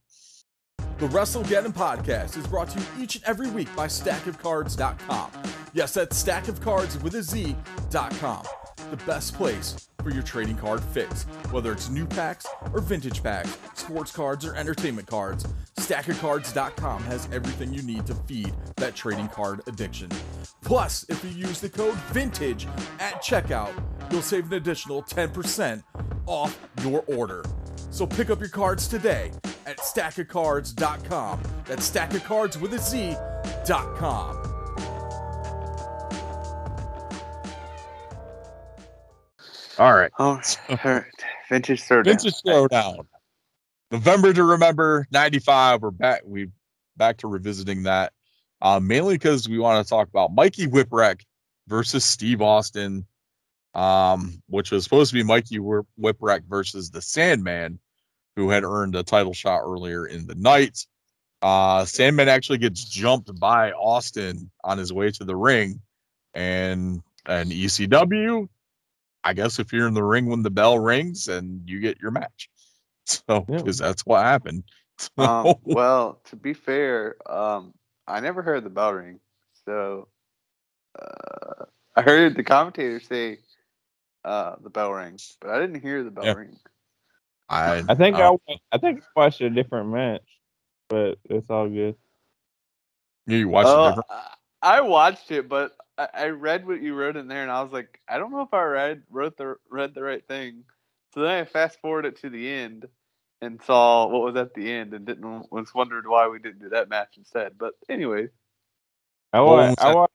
The WrestleGeddon podcast is brought to you each and every week by StackOfCardz.com. Yes, that's StackOfCards with a Z.com. The best place for your trading card fix. Whether it's new packs or vintage packs, sports cards or entertainment cards, StackOfCardz.com has everything you need to feed that trading card addiction. Plus, if you use the code VINTAGE at checkout, you'll save an additional 10% off your order. So pick up your cards today at stackofcardz.com. That's stackofcards with a Z.com. All right. Oh, all right. Vintage throwdown. Vintage Throwdown. November to remember 95. We're back. We back to revisiting that. Uh, mainly because we want to talk about Mikey Whipwreck versus Steve Austin. Um, which was supposed to be Mikey Whipwreck versus the Sandman, who had earned a title shot earlier in the night. Uh, Sandman actually gets jumped by Austin on his way to the ring, and an ECW. I guess if you're in the ring when the bell rings, and you get your match. So, Yeah. because that's what happened. Um, well, to be fair, um, I never heard the bell ring. So uh, I heard the commentator say uh, the bell rings, but I didn't hear the bell Yeah. ring. I I think uh, I I think I watched a different match, but it's all good. you watched it different. I- I watched it, but I, I read what you wrote in there, and I was like, I don't know if I read wrote the read the right thing. So then I fast forwarded it to the end and saw what was at the end, and didn't was wondered why we didn't do that match instead. But anyway, I watched, was I watched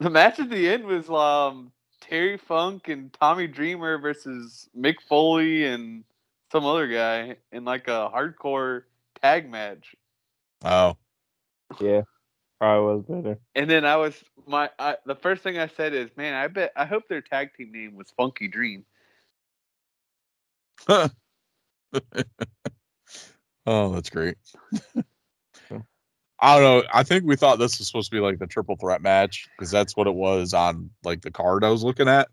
the match at the end was um Terry Funk and Tommy Dreamer versus Mick Foley and some other guy in like a hardcore tag match. Oh, yeah, probably was better. And then I was my I, the first thing I said is, man, I bet I hope their tag team name was Funky Dream. oh, that's great. I don't know. I think we thought this was supposed to be like the triple threat match because that's what it was on like the card I was looking at.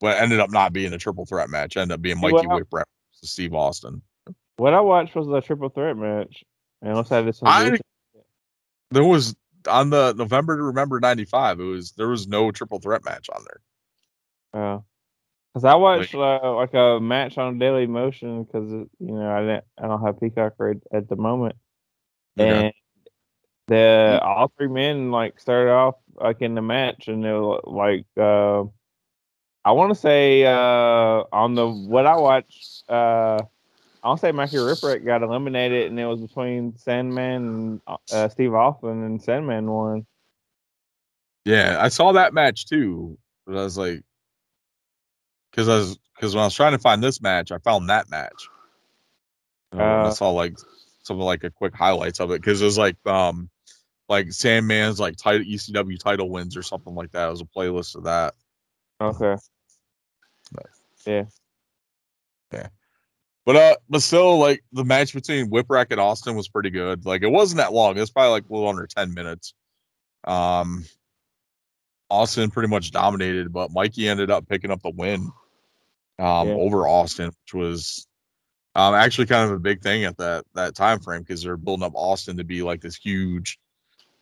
But it ended up not being a triple threat match. It ended up being Mikey Whipwreck versus Steve Austin. What I watched was a triple threat match, and let's have this. I- There was on the November to Remember '95. It was there was no triple threat match on there. Because I watched uh, like a match on Daily Motion because you know I didn't I don't have Peacock right at the moment, Okay. and the all three men like started off like in the match and they were like uh, I want to say uh, on the what I watched uh, I want to say Mikey Whipwreck got eliminated and it was between Sandman and uh, Steve Austin and Sandman won. Yeah, I saw that match too. But I was like, because I was because when I was trying to find this match, I found that match. Uh, I Uh, saw like some like a quick highlights of it because it was like um like Sandman's like title ECW title wins or something like that. It was a playlist of that. Okay. Yeah. Yeah. But uh, but still, like the match between Whipwreck and Austin was pretty good. Like it wasn't that long. It was probably like a little under ten minutes. Um, Austin pretty much dominated, but Mikey ended up picking up the win. Um, Yeah. over Austin, which was um actually kind of a big thing at that that time frame because they're building up Austin to be like this huge,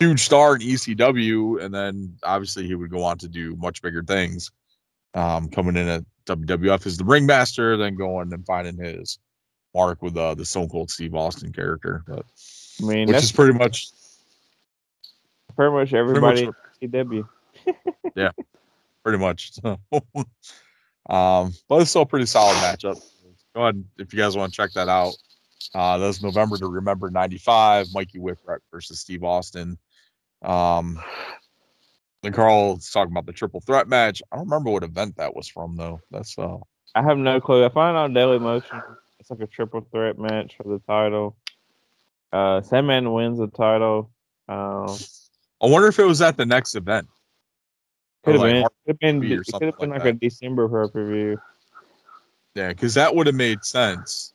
huge star in ECW, and then obviously he would go on to do much bigger things. Um, coming in at WWF as the ringmaster, then going and finding his mark with uh, the Stone Cold Steve Austin character, but, I mean which that's is pretty much pretty much pretty everybody much in CW. pretty much. um, but it's still a pretty solid matchup. Go ahead if you guys want to check that out. Uh, was November to remember '95. Mikey Whipwreck versus Steve Austin. Um, then Carl's talking about the triple threat match. I don't remember what event that was from though. That's uh, I have no clue. I find on Daily Motion. It's like a triple threat match for the title. Uh, Sandman wins the title. Uh, I wonder if it was at the next event. Could have like been. Could have been. It could have been like like, a. December pay per view. Yeah, because that would have made sense.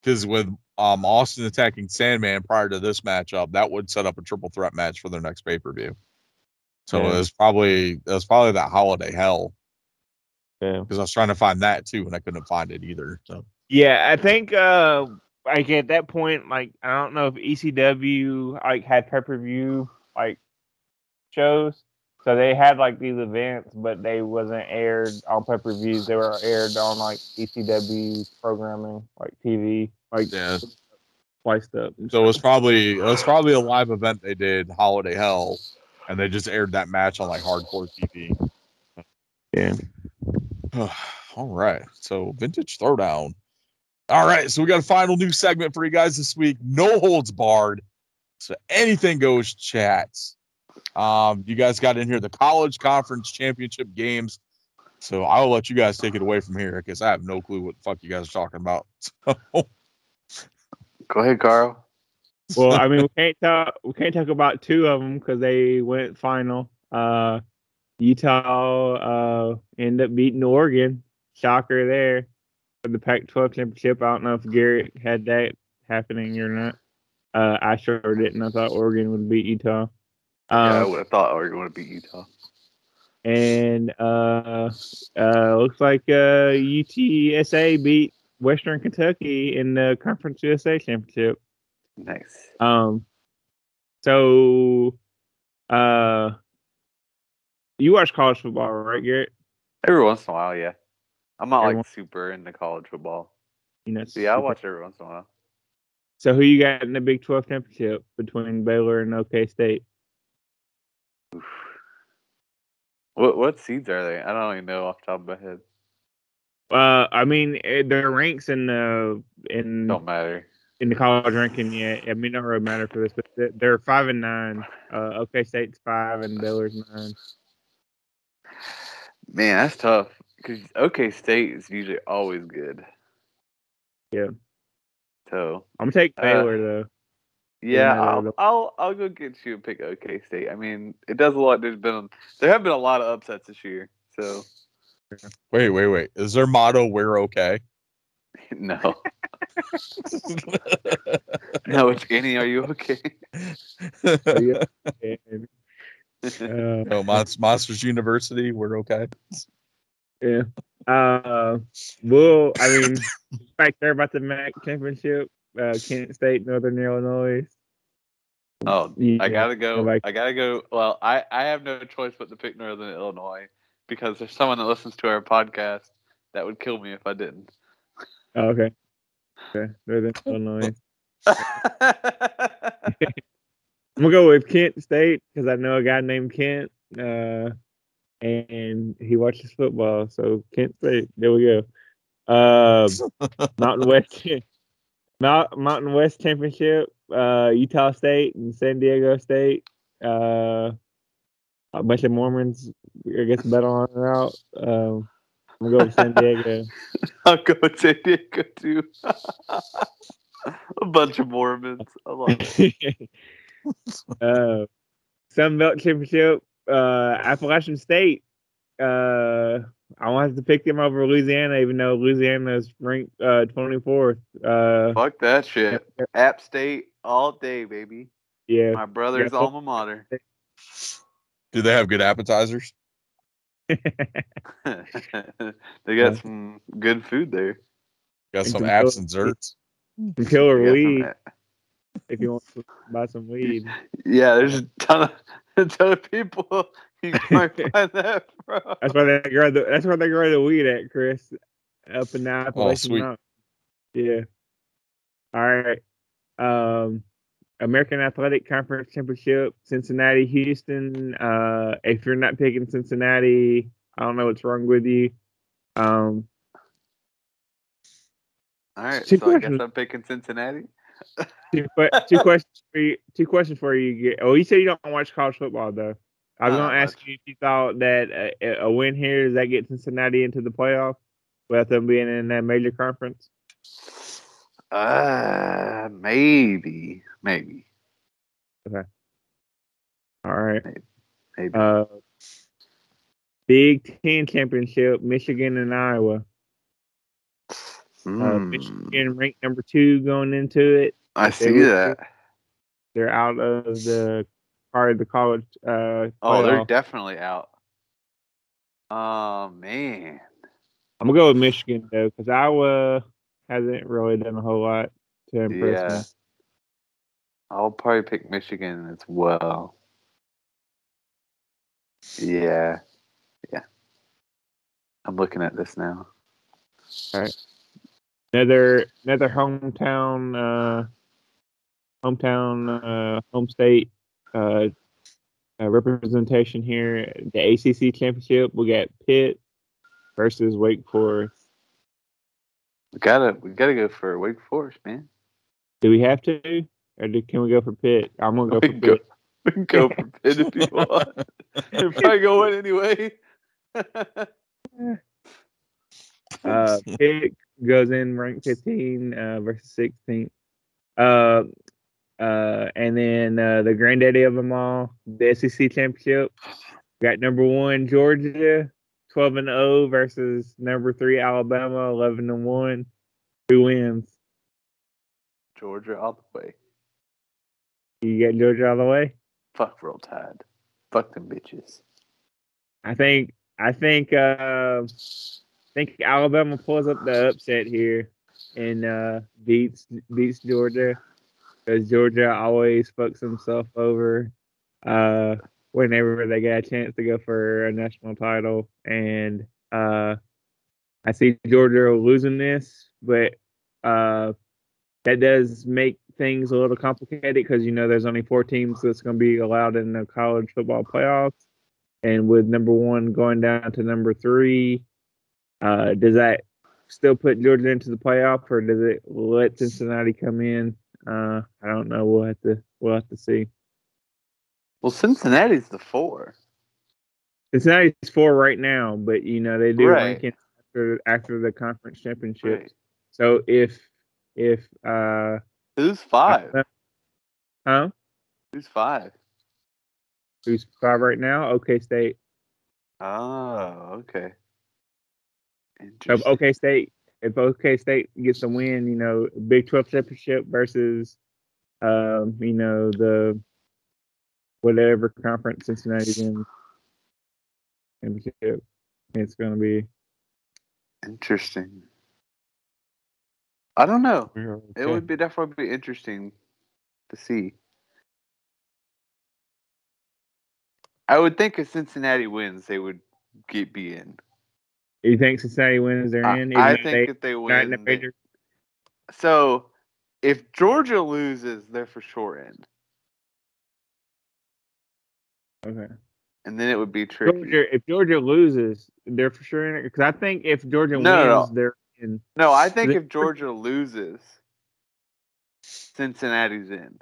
Because with um Austin attacking Sandman prior to this matchup, that would set up a triple threat match for their next pay per view. So Yeah. it was probably it was probably that holiday hell Yeah. because I was trying to find that too and I couldn't find it either. So Yeah, I think uh like at that point, like I don't know if ECW like had pay per view like shows. So they had like these events, but they wasn't aired on pay per views. They were aired on like ECW programming, like TV, like yeah, spliced up. so it was probably it was probably a live event they did holiday hell, and they just aired that match on like hardcore TV. yeah. All right. So vintage throwdown. All right. So we got a final new segment for you guys this week. No holds barred. So anything goes chats. Um, you guys got in here the college conference championship games. So I'll let you guys take it away from here because I have no clue what the fuck you guys are talking about. So, Go ahead, Carl. Well, I mean, we can't talk. We can't talk about two of them because they went final. Uh, Utah uh ended up beating Oregon. Shocker there for the Pac-12 championship. I don't know if Garrett had that happening or not. Uh, I sure didn't. I thought Oregon would beat Utah. yeah, I Um, would have thought Oregon would beat Utah. and uh, uh, looks like uh, UTSA beat Western Kentucky in the Conference USA championship. Nice. Um, so, uh, you watch college football, right, Garrett? Every once in a while, yeah. I'm not Every like super into college football. You know, So yeah, I watch every once in a while. So, who you got in the Big Twelve championship between Baylor and OK State? Oof. What what seeds are they? I don't even know off the top of my head. Uh, I mean, eh, their ranks in the in Don't matter. in the college ranking yet. I mean, don't really matter for this, but they're- five and nine. Uh, OK State's five and Baylor's nine. Man, that's tough. Because OK State is usually always good. Yeah. So I'm gonna take Uh, Baylor though. yeah, no, I'll. I'll I'll go get you and pick OK State. I mean, it does a lot. There's been there have been a lot of upsets this year. So wait, wait, wait. Is their motto "We're okay"? no, no, it's Annie. Are you okay? Yeah. And, uh, no, Monst- Monsters University. We're okay. Yeah. Uh, well, I mean, back there about the MAC championship, uh, Kent State, Northern Illinois. oh, Yeah, I gotta go. I gotta go. Well, I I have no choice but to pick Northern Illinois because there's someone that listens to our podcast that would kill me if I didn't. Oh, okay. Okay. Northern Illinois. I'm gonna go with Kent State because I know a guy named Kent, uh, and he watches football. So Kent State. There we go. Uh, Mountain West. Mount, Mountain West Championship. Uh, Utah State and San Diego State. Uh, a bunch of Mormons. I guess battle on it out. Um, I'm gonna go with San Diego. I'll go to San Diego too. a bunch of Mormons. I love it. uh, Sun Belt Championship, uh, Appalachian State. Uh, I wanted to pick them over Louisiana, even though Louisiana is ranked uh, 24th. Uh, Fuck that shit. App State all day, baby. yeah, My brother's Yeah. alma mater. Do they have good appetizers? they got some good food there. Got some some apps and zerts. some killer They got some weed if you want to buy some weed. Yeah, there's a ton of a ton of people you might find that from. That's why they grow the. That's where they grow the weed at, Chris, up in the Appalachian Oh, sweet. Yeah. All right. Um, American Athletic Conference Championship, Cincinnati, Houston. Uh, if you're not picking Cincinnati, I don't know what's wrong with you. Um, All right, so I guess. I'm picking Cincinnati. two, two questions for you. Two questions for you. Oh, you said you don't watch college football though. I was going to ask you if you thought that a, a win here does that get Cincinnati into the playoff without them being in that major conference. Uh, maybe, maybe, Okay. All right. maybe. Uh, Big Ten championship, Michigan and Iowa. Uh, Hmm, Michigan ranked number two going into it. I see that. They're out of the part of the college. Uh, Oh, they're playoff. definitely out. Oh man. I'm gonna go with Michigan though, because Iowa hasn't really done a whole lot to impress Yeah. I'll probably pick Michigan as well. Yeah. Yeah. I'm looking at this now. All right. Another another hometown uh hometown uh home state uh, uh representation here. The ACC championship. We got Pitt versus Wake Forest. We gotta we gotta go for Wake Forest, man. Do we have to, or do, can we go for Pitt? I'm gonna go We for can go, Pitt. we can go for Pitt if you want. You're probably going anyway. Uh, Pitt goes in ranked 15 uh, versus 16. Uh, uh, and then uh, the granddaddy of them all, the SEC championship, got number one Georgia, 12 and 0 versus number three Alabama, 11 and 1. Who wins? Georgia all the way. You got Georgia all the way. Fuck Roll Tide. Fuck them bitches. I think I think uh, I think Alabama pulls up the upset here and uh, beats beats Georgia because Georgia always fucks himself over uh, whenever they get a chance to go for a national title. And uh, I see Georgia losing this, but uh, that does make things a little complicated because you know there's only four teams that's going to be allowed in the college football playoffs, and with number one going down to number three, uh, does that still put Georgia into the playoff, or does it let Cincinnati come in? Uh, I don't know. We'll have to we'll have to see. Well, Cincinnati's the four. Cincinnati's four right now, but you know they do Right. ranking after after the conference championship. Right. So if if uh Who's five? huh Who's five? who's five right now? OK State. Oh, okay. Interesting. OK State. If OK State gets a win, you know, Big Twelve championship versus, um, you know, the whatever conference Cincinnati's in championship, it's going to be. Interesting. I don't know. It would be definitely be interesting to see. I would think if Cincinnati wins, they would get be in. You think Cincinnati wins? They're I, in. I think they if they not in the win, they- so if Georgia loses, they're for sure in, Okay. and then it would be tricky. Georgia, if Georgia loses, they're for sure in it. Because I think if Georgia no, wins, no. they're in. No, I think if Georgia loses, Cincinnati's in.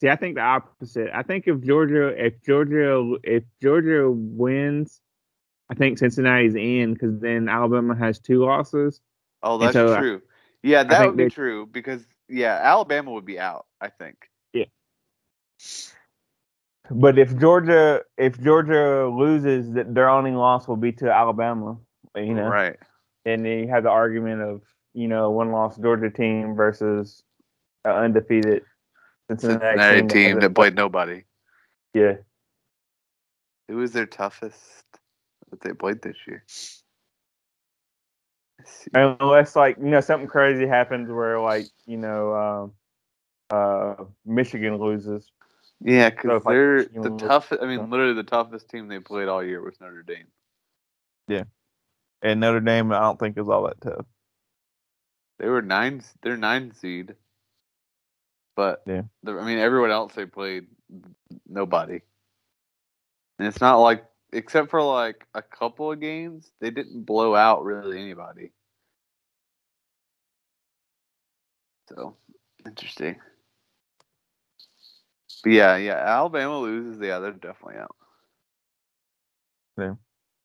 See, I think the opposite. I think if Georgia, if Georgia, if Georgia wins, I think Cincinnati's in because then Alabama has two losses. Oh, that's so, uh, true. Yeah, that would be true because yeah, Alabama would be out. I think. Yeah. But if Georgia, if Georgia loses, that their only loss will be to Alabama. You know, Right. and then you have the argument of you know one loss Georgia team versus an undefeated Cincinnati, Cincinnati team hasn't that played nobody. Yeah, Who was their toughest that they played this year? Unless like you know something crazy happens where like you know um, uh, Michigan loses. Yeah, because like, they're Michigan the toughest. I mean, literally the toughest team they played all year was Notre Dame. And Notre Dame, I don't think is all that tough. They were nine. They're nine seed. But Yeah. I mean, everyone else they played, nobody. And it's not like, except for like a couple of games, they didn't blow out really anybody. So interesting. But yeah, yeah, Alabama loses. Yeah, they're definitely out. Yeah.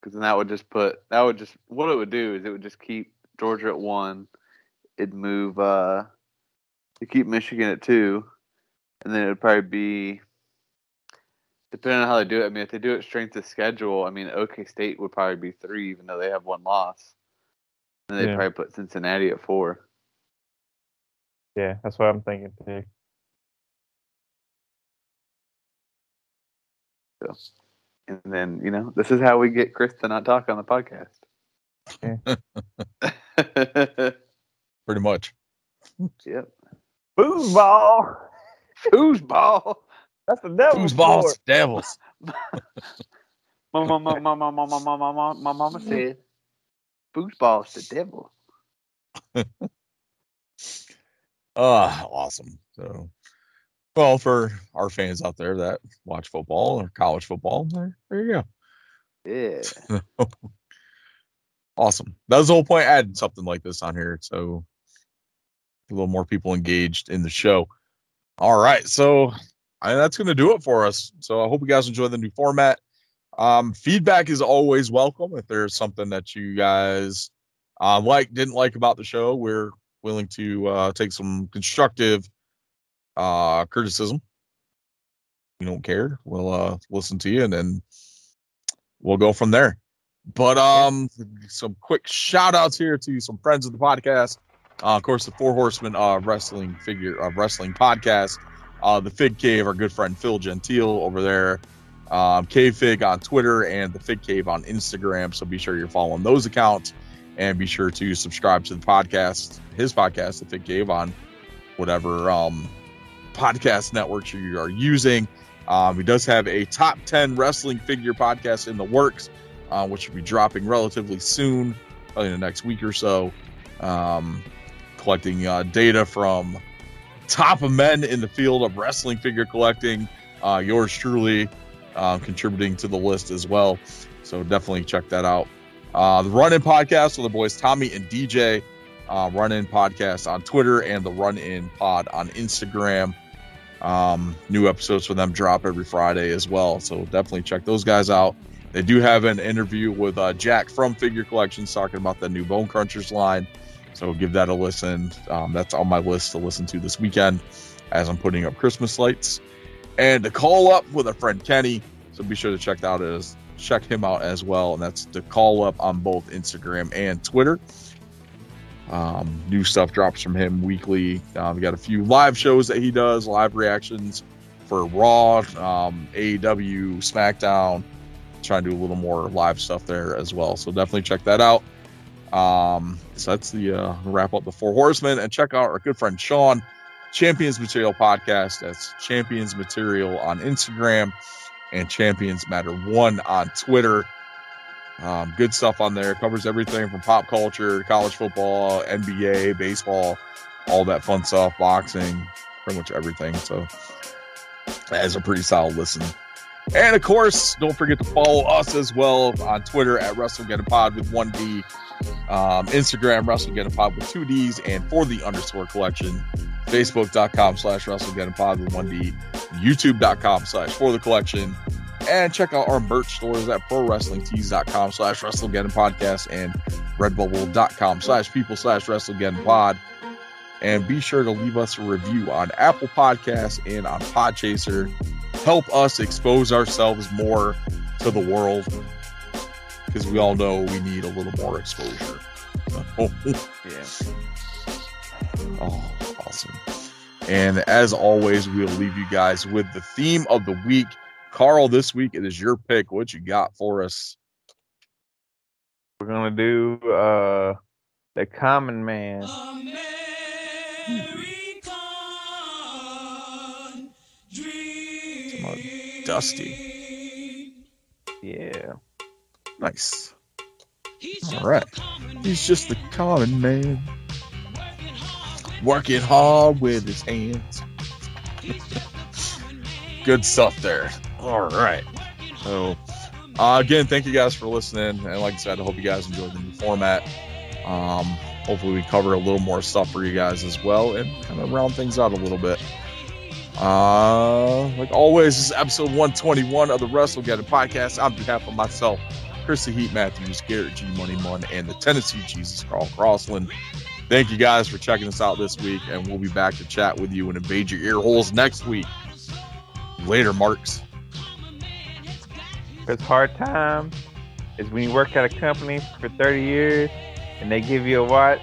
Because then that would just put that would just what it would do is it would just keep Georgia at one. It'd move uh to keep Michigan at two, and then it would probably be depending on how they do it. I mean, if they do it strength of schedule, I mean, OK State would probably be three, even though they have one loss. And they'd Yeah. probably put Cincinnati at four. Yeah, that's what I'm thinking too. And then, you know, this is how we get Chris to not talk on the podcast. Pretty much. yep. Foosball. Foosball. That's the devil. Who's balls? Devils. My mama, my mama, my mama, my mama, my mama said, "Foosball's the devil." Ah, awesome. So, well, for our fans out there that watch football or college football, there, there you go. Yeah. Awesome. That was the whole point. Adding something like this on here, so a little more people engaged in the show. All right, so I, that's going to do it for us. So I hope you guys enjoy the new format. Um, feedback is always welcome. If there's something that you guys uh, like, didn't like about the show, we're willing to uh, take some constructive uh, criticism. You don't care, we'll uh, listen to you, and then we'll go from there. But um, some quick shout outs here to some friends of the podcast. Uh, of course, the Four Horsemen uh, Wrestling Figure uh, Wrestling Podcast. Uh, the Fig Cave, our good friend Phil Gentile over there. Um, Cave Fig on Twitter and the Fig Cave on Instagram. So be sure you're following those accounts and be sure to subscribe to the podcast, his podcast, the Fig Cave, on whatever um, podcast networks you are using. Um, he does have a top 10 wrestling figure podcast in the works, uh, which will be dropping relatively soon, in the next week or so. Um, collecting uh, data from top men in the field of wrestling figure collecting. Uh, yours truly uh, contributing to the list as well. So definitely check that out. Uh, the Run In Podcast with the boys Tommy and DJ. Uh, Run In Podcast on Twitter and the Run In Pod on Instagram. Um, new episodes for them drop every Friday as well. So definitely check those guys out. They do have an interview with uh, Jack from Figure Collections talking about the new Bone Crunchers line. So give that a listen. Um, that's on my list to listen to this weekend as I'm putting up Christmas lights. And to call up with a friend Kenny. So be sure to check out as check him out as well. And that's to call up on both Instagram and Twitter. Um, new stuff drops from him weekly. Um, we got a few live shows that he does, live reactions for Raw, um, AEW, SmackDown. Trying to do a little more live stuff there as well. So definitely check that out. Um, so that's the uh, wrap up the Four Horsemen and check out our good friend Sean, Champions Material Podcast. That's Champions Material on Instagram and Champions Matter One on Twitter. Um, good stuff on there. Covers everything from pop culture, college football, NBA, baseball, all that fun stuff, boxing, pretty much everything. So that is a pretty solid listen. And of course, don't forget to follow us as well on Twitter at WrestleGeddon Pod with one D, um, Instagram WrestleGeddon Pod with two Ds, and for the underscore collection, Facebook.com slash WrestleGeddon Pod with one D, YouTube.com slash for the collection, and check out our merch stores at ProWrestlingTees.com slash WrestleGeddon Podcast and Redbubble.com slash people slash WrestleGeddon Pod. And be sure to leave us a review on Apple Podcasts and on Podchaser. Help us expose ourselves more to the world because we all know we need a little more exposure. Yeah. Oh, awesome. And as always, we'll leave you guys with the theme of the week. Carl, this week it is your pick. What you got for us? We're gonna do uh the Common Man. Dusty. Yeah. Nice. All right. He's just the common man. Working hard with his hands. Good stuff there. All right. So, uh, again, thank you guys for listening. And like I said, I hope you guys enjoyed the new format. Um, hopefully, we cover a little more stuff for you guys as well and kind of round things out a little bit. Uh, like always, this is episode 121 of the WrestleGeddon podcast. On behalf of myself, Chris the Heat Matthews, Garrett G Money Mun, and the Tennessee Jesus Carl Crossland. Thank you guys for checking us out this week, and we'll be back to chat with you and invade your ear holes next week. Later, Marks. Because hard times is when you work at a company for 30 years and they give you a watch,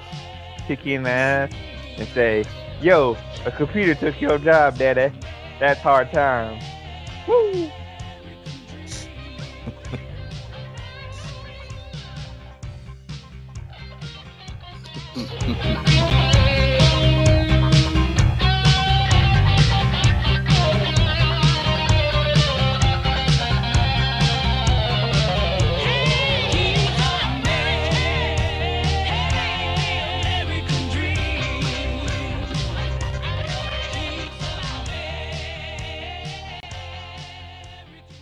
kick you in the ass, and say, Yo, a computer took your job, daddy. That's hard times. Woo!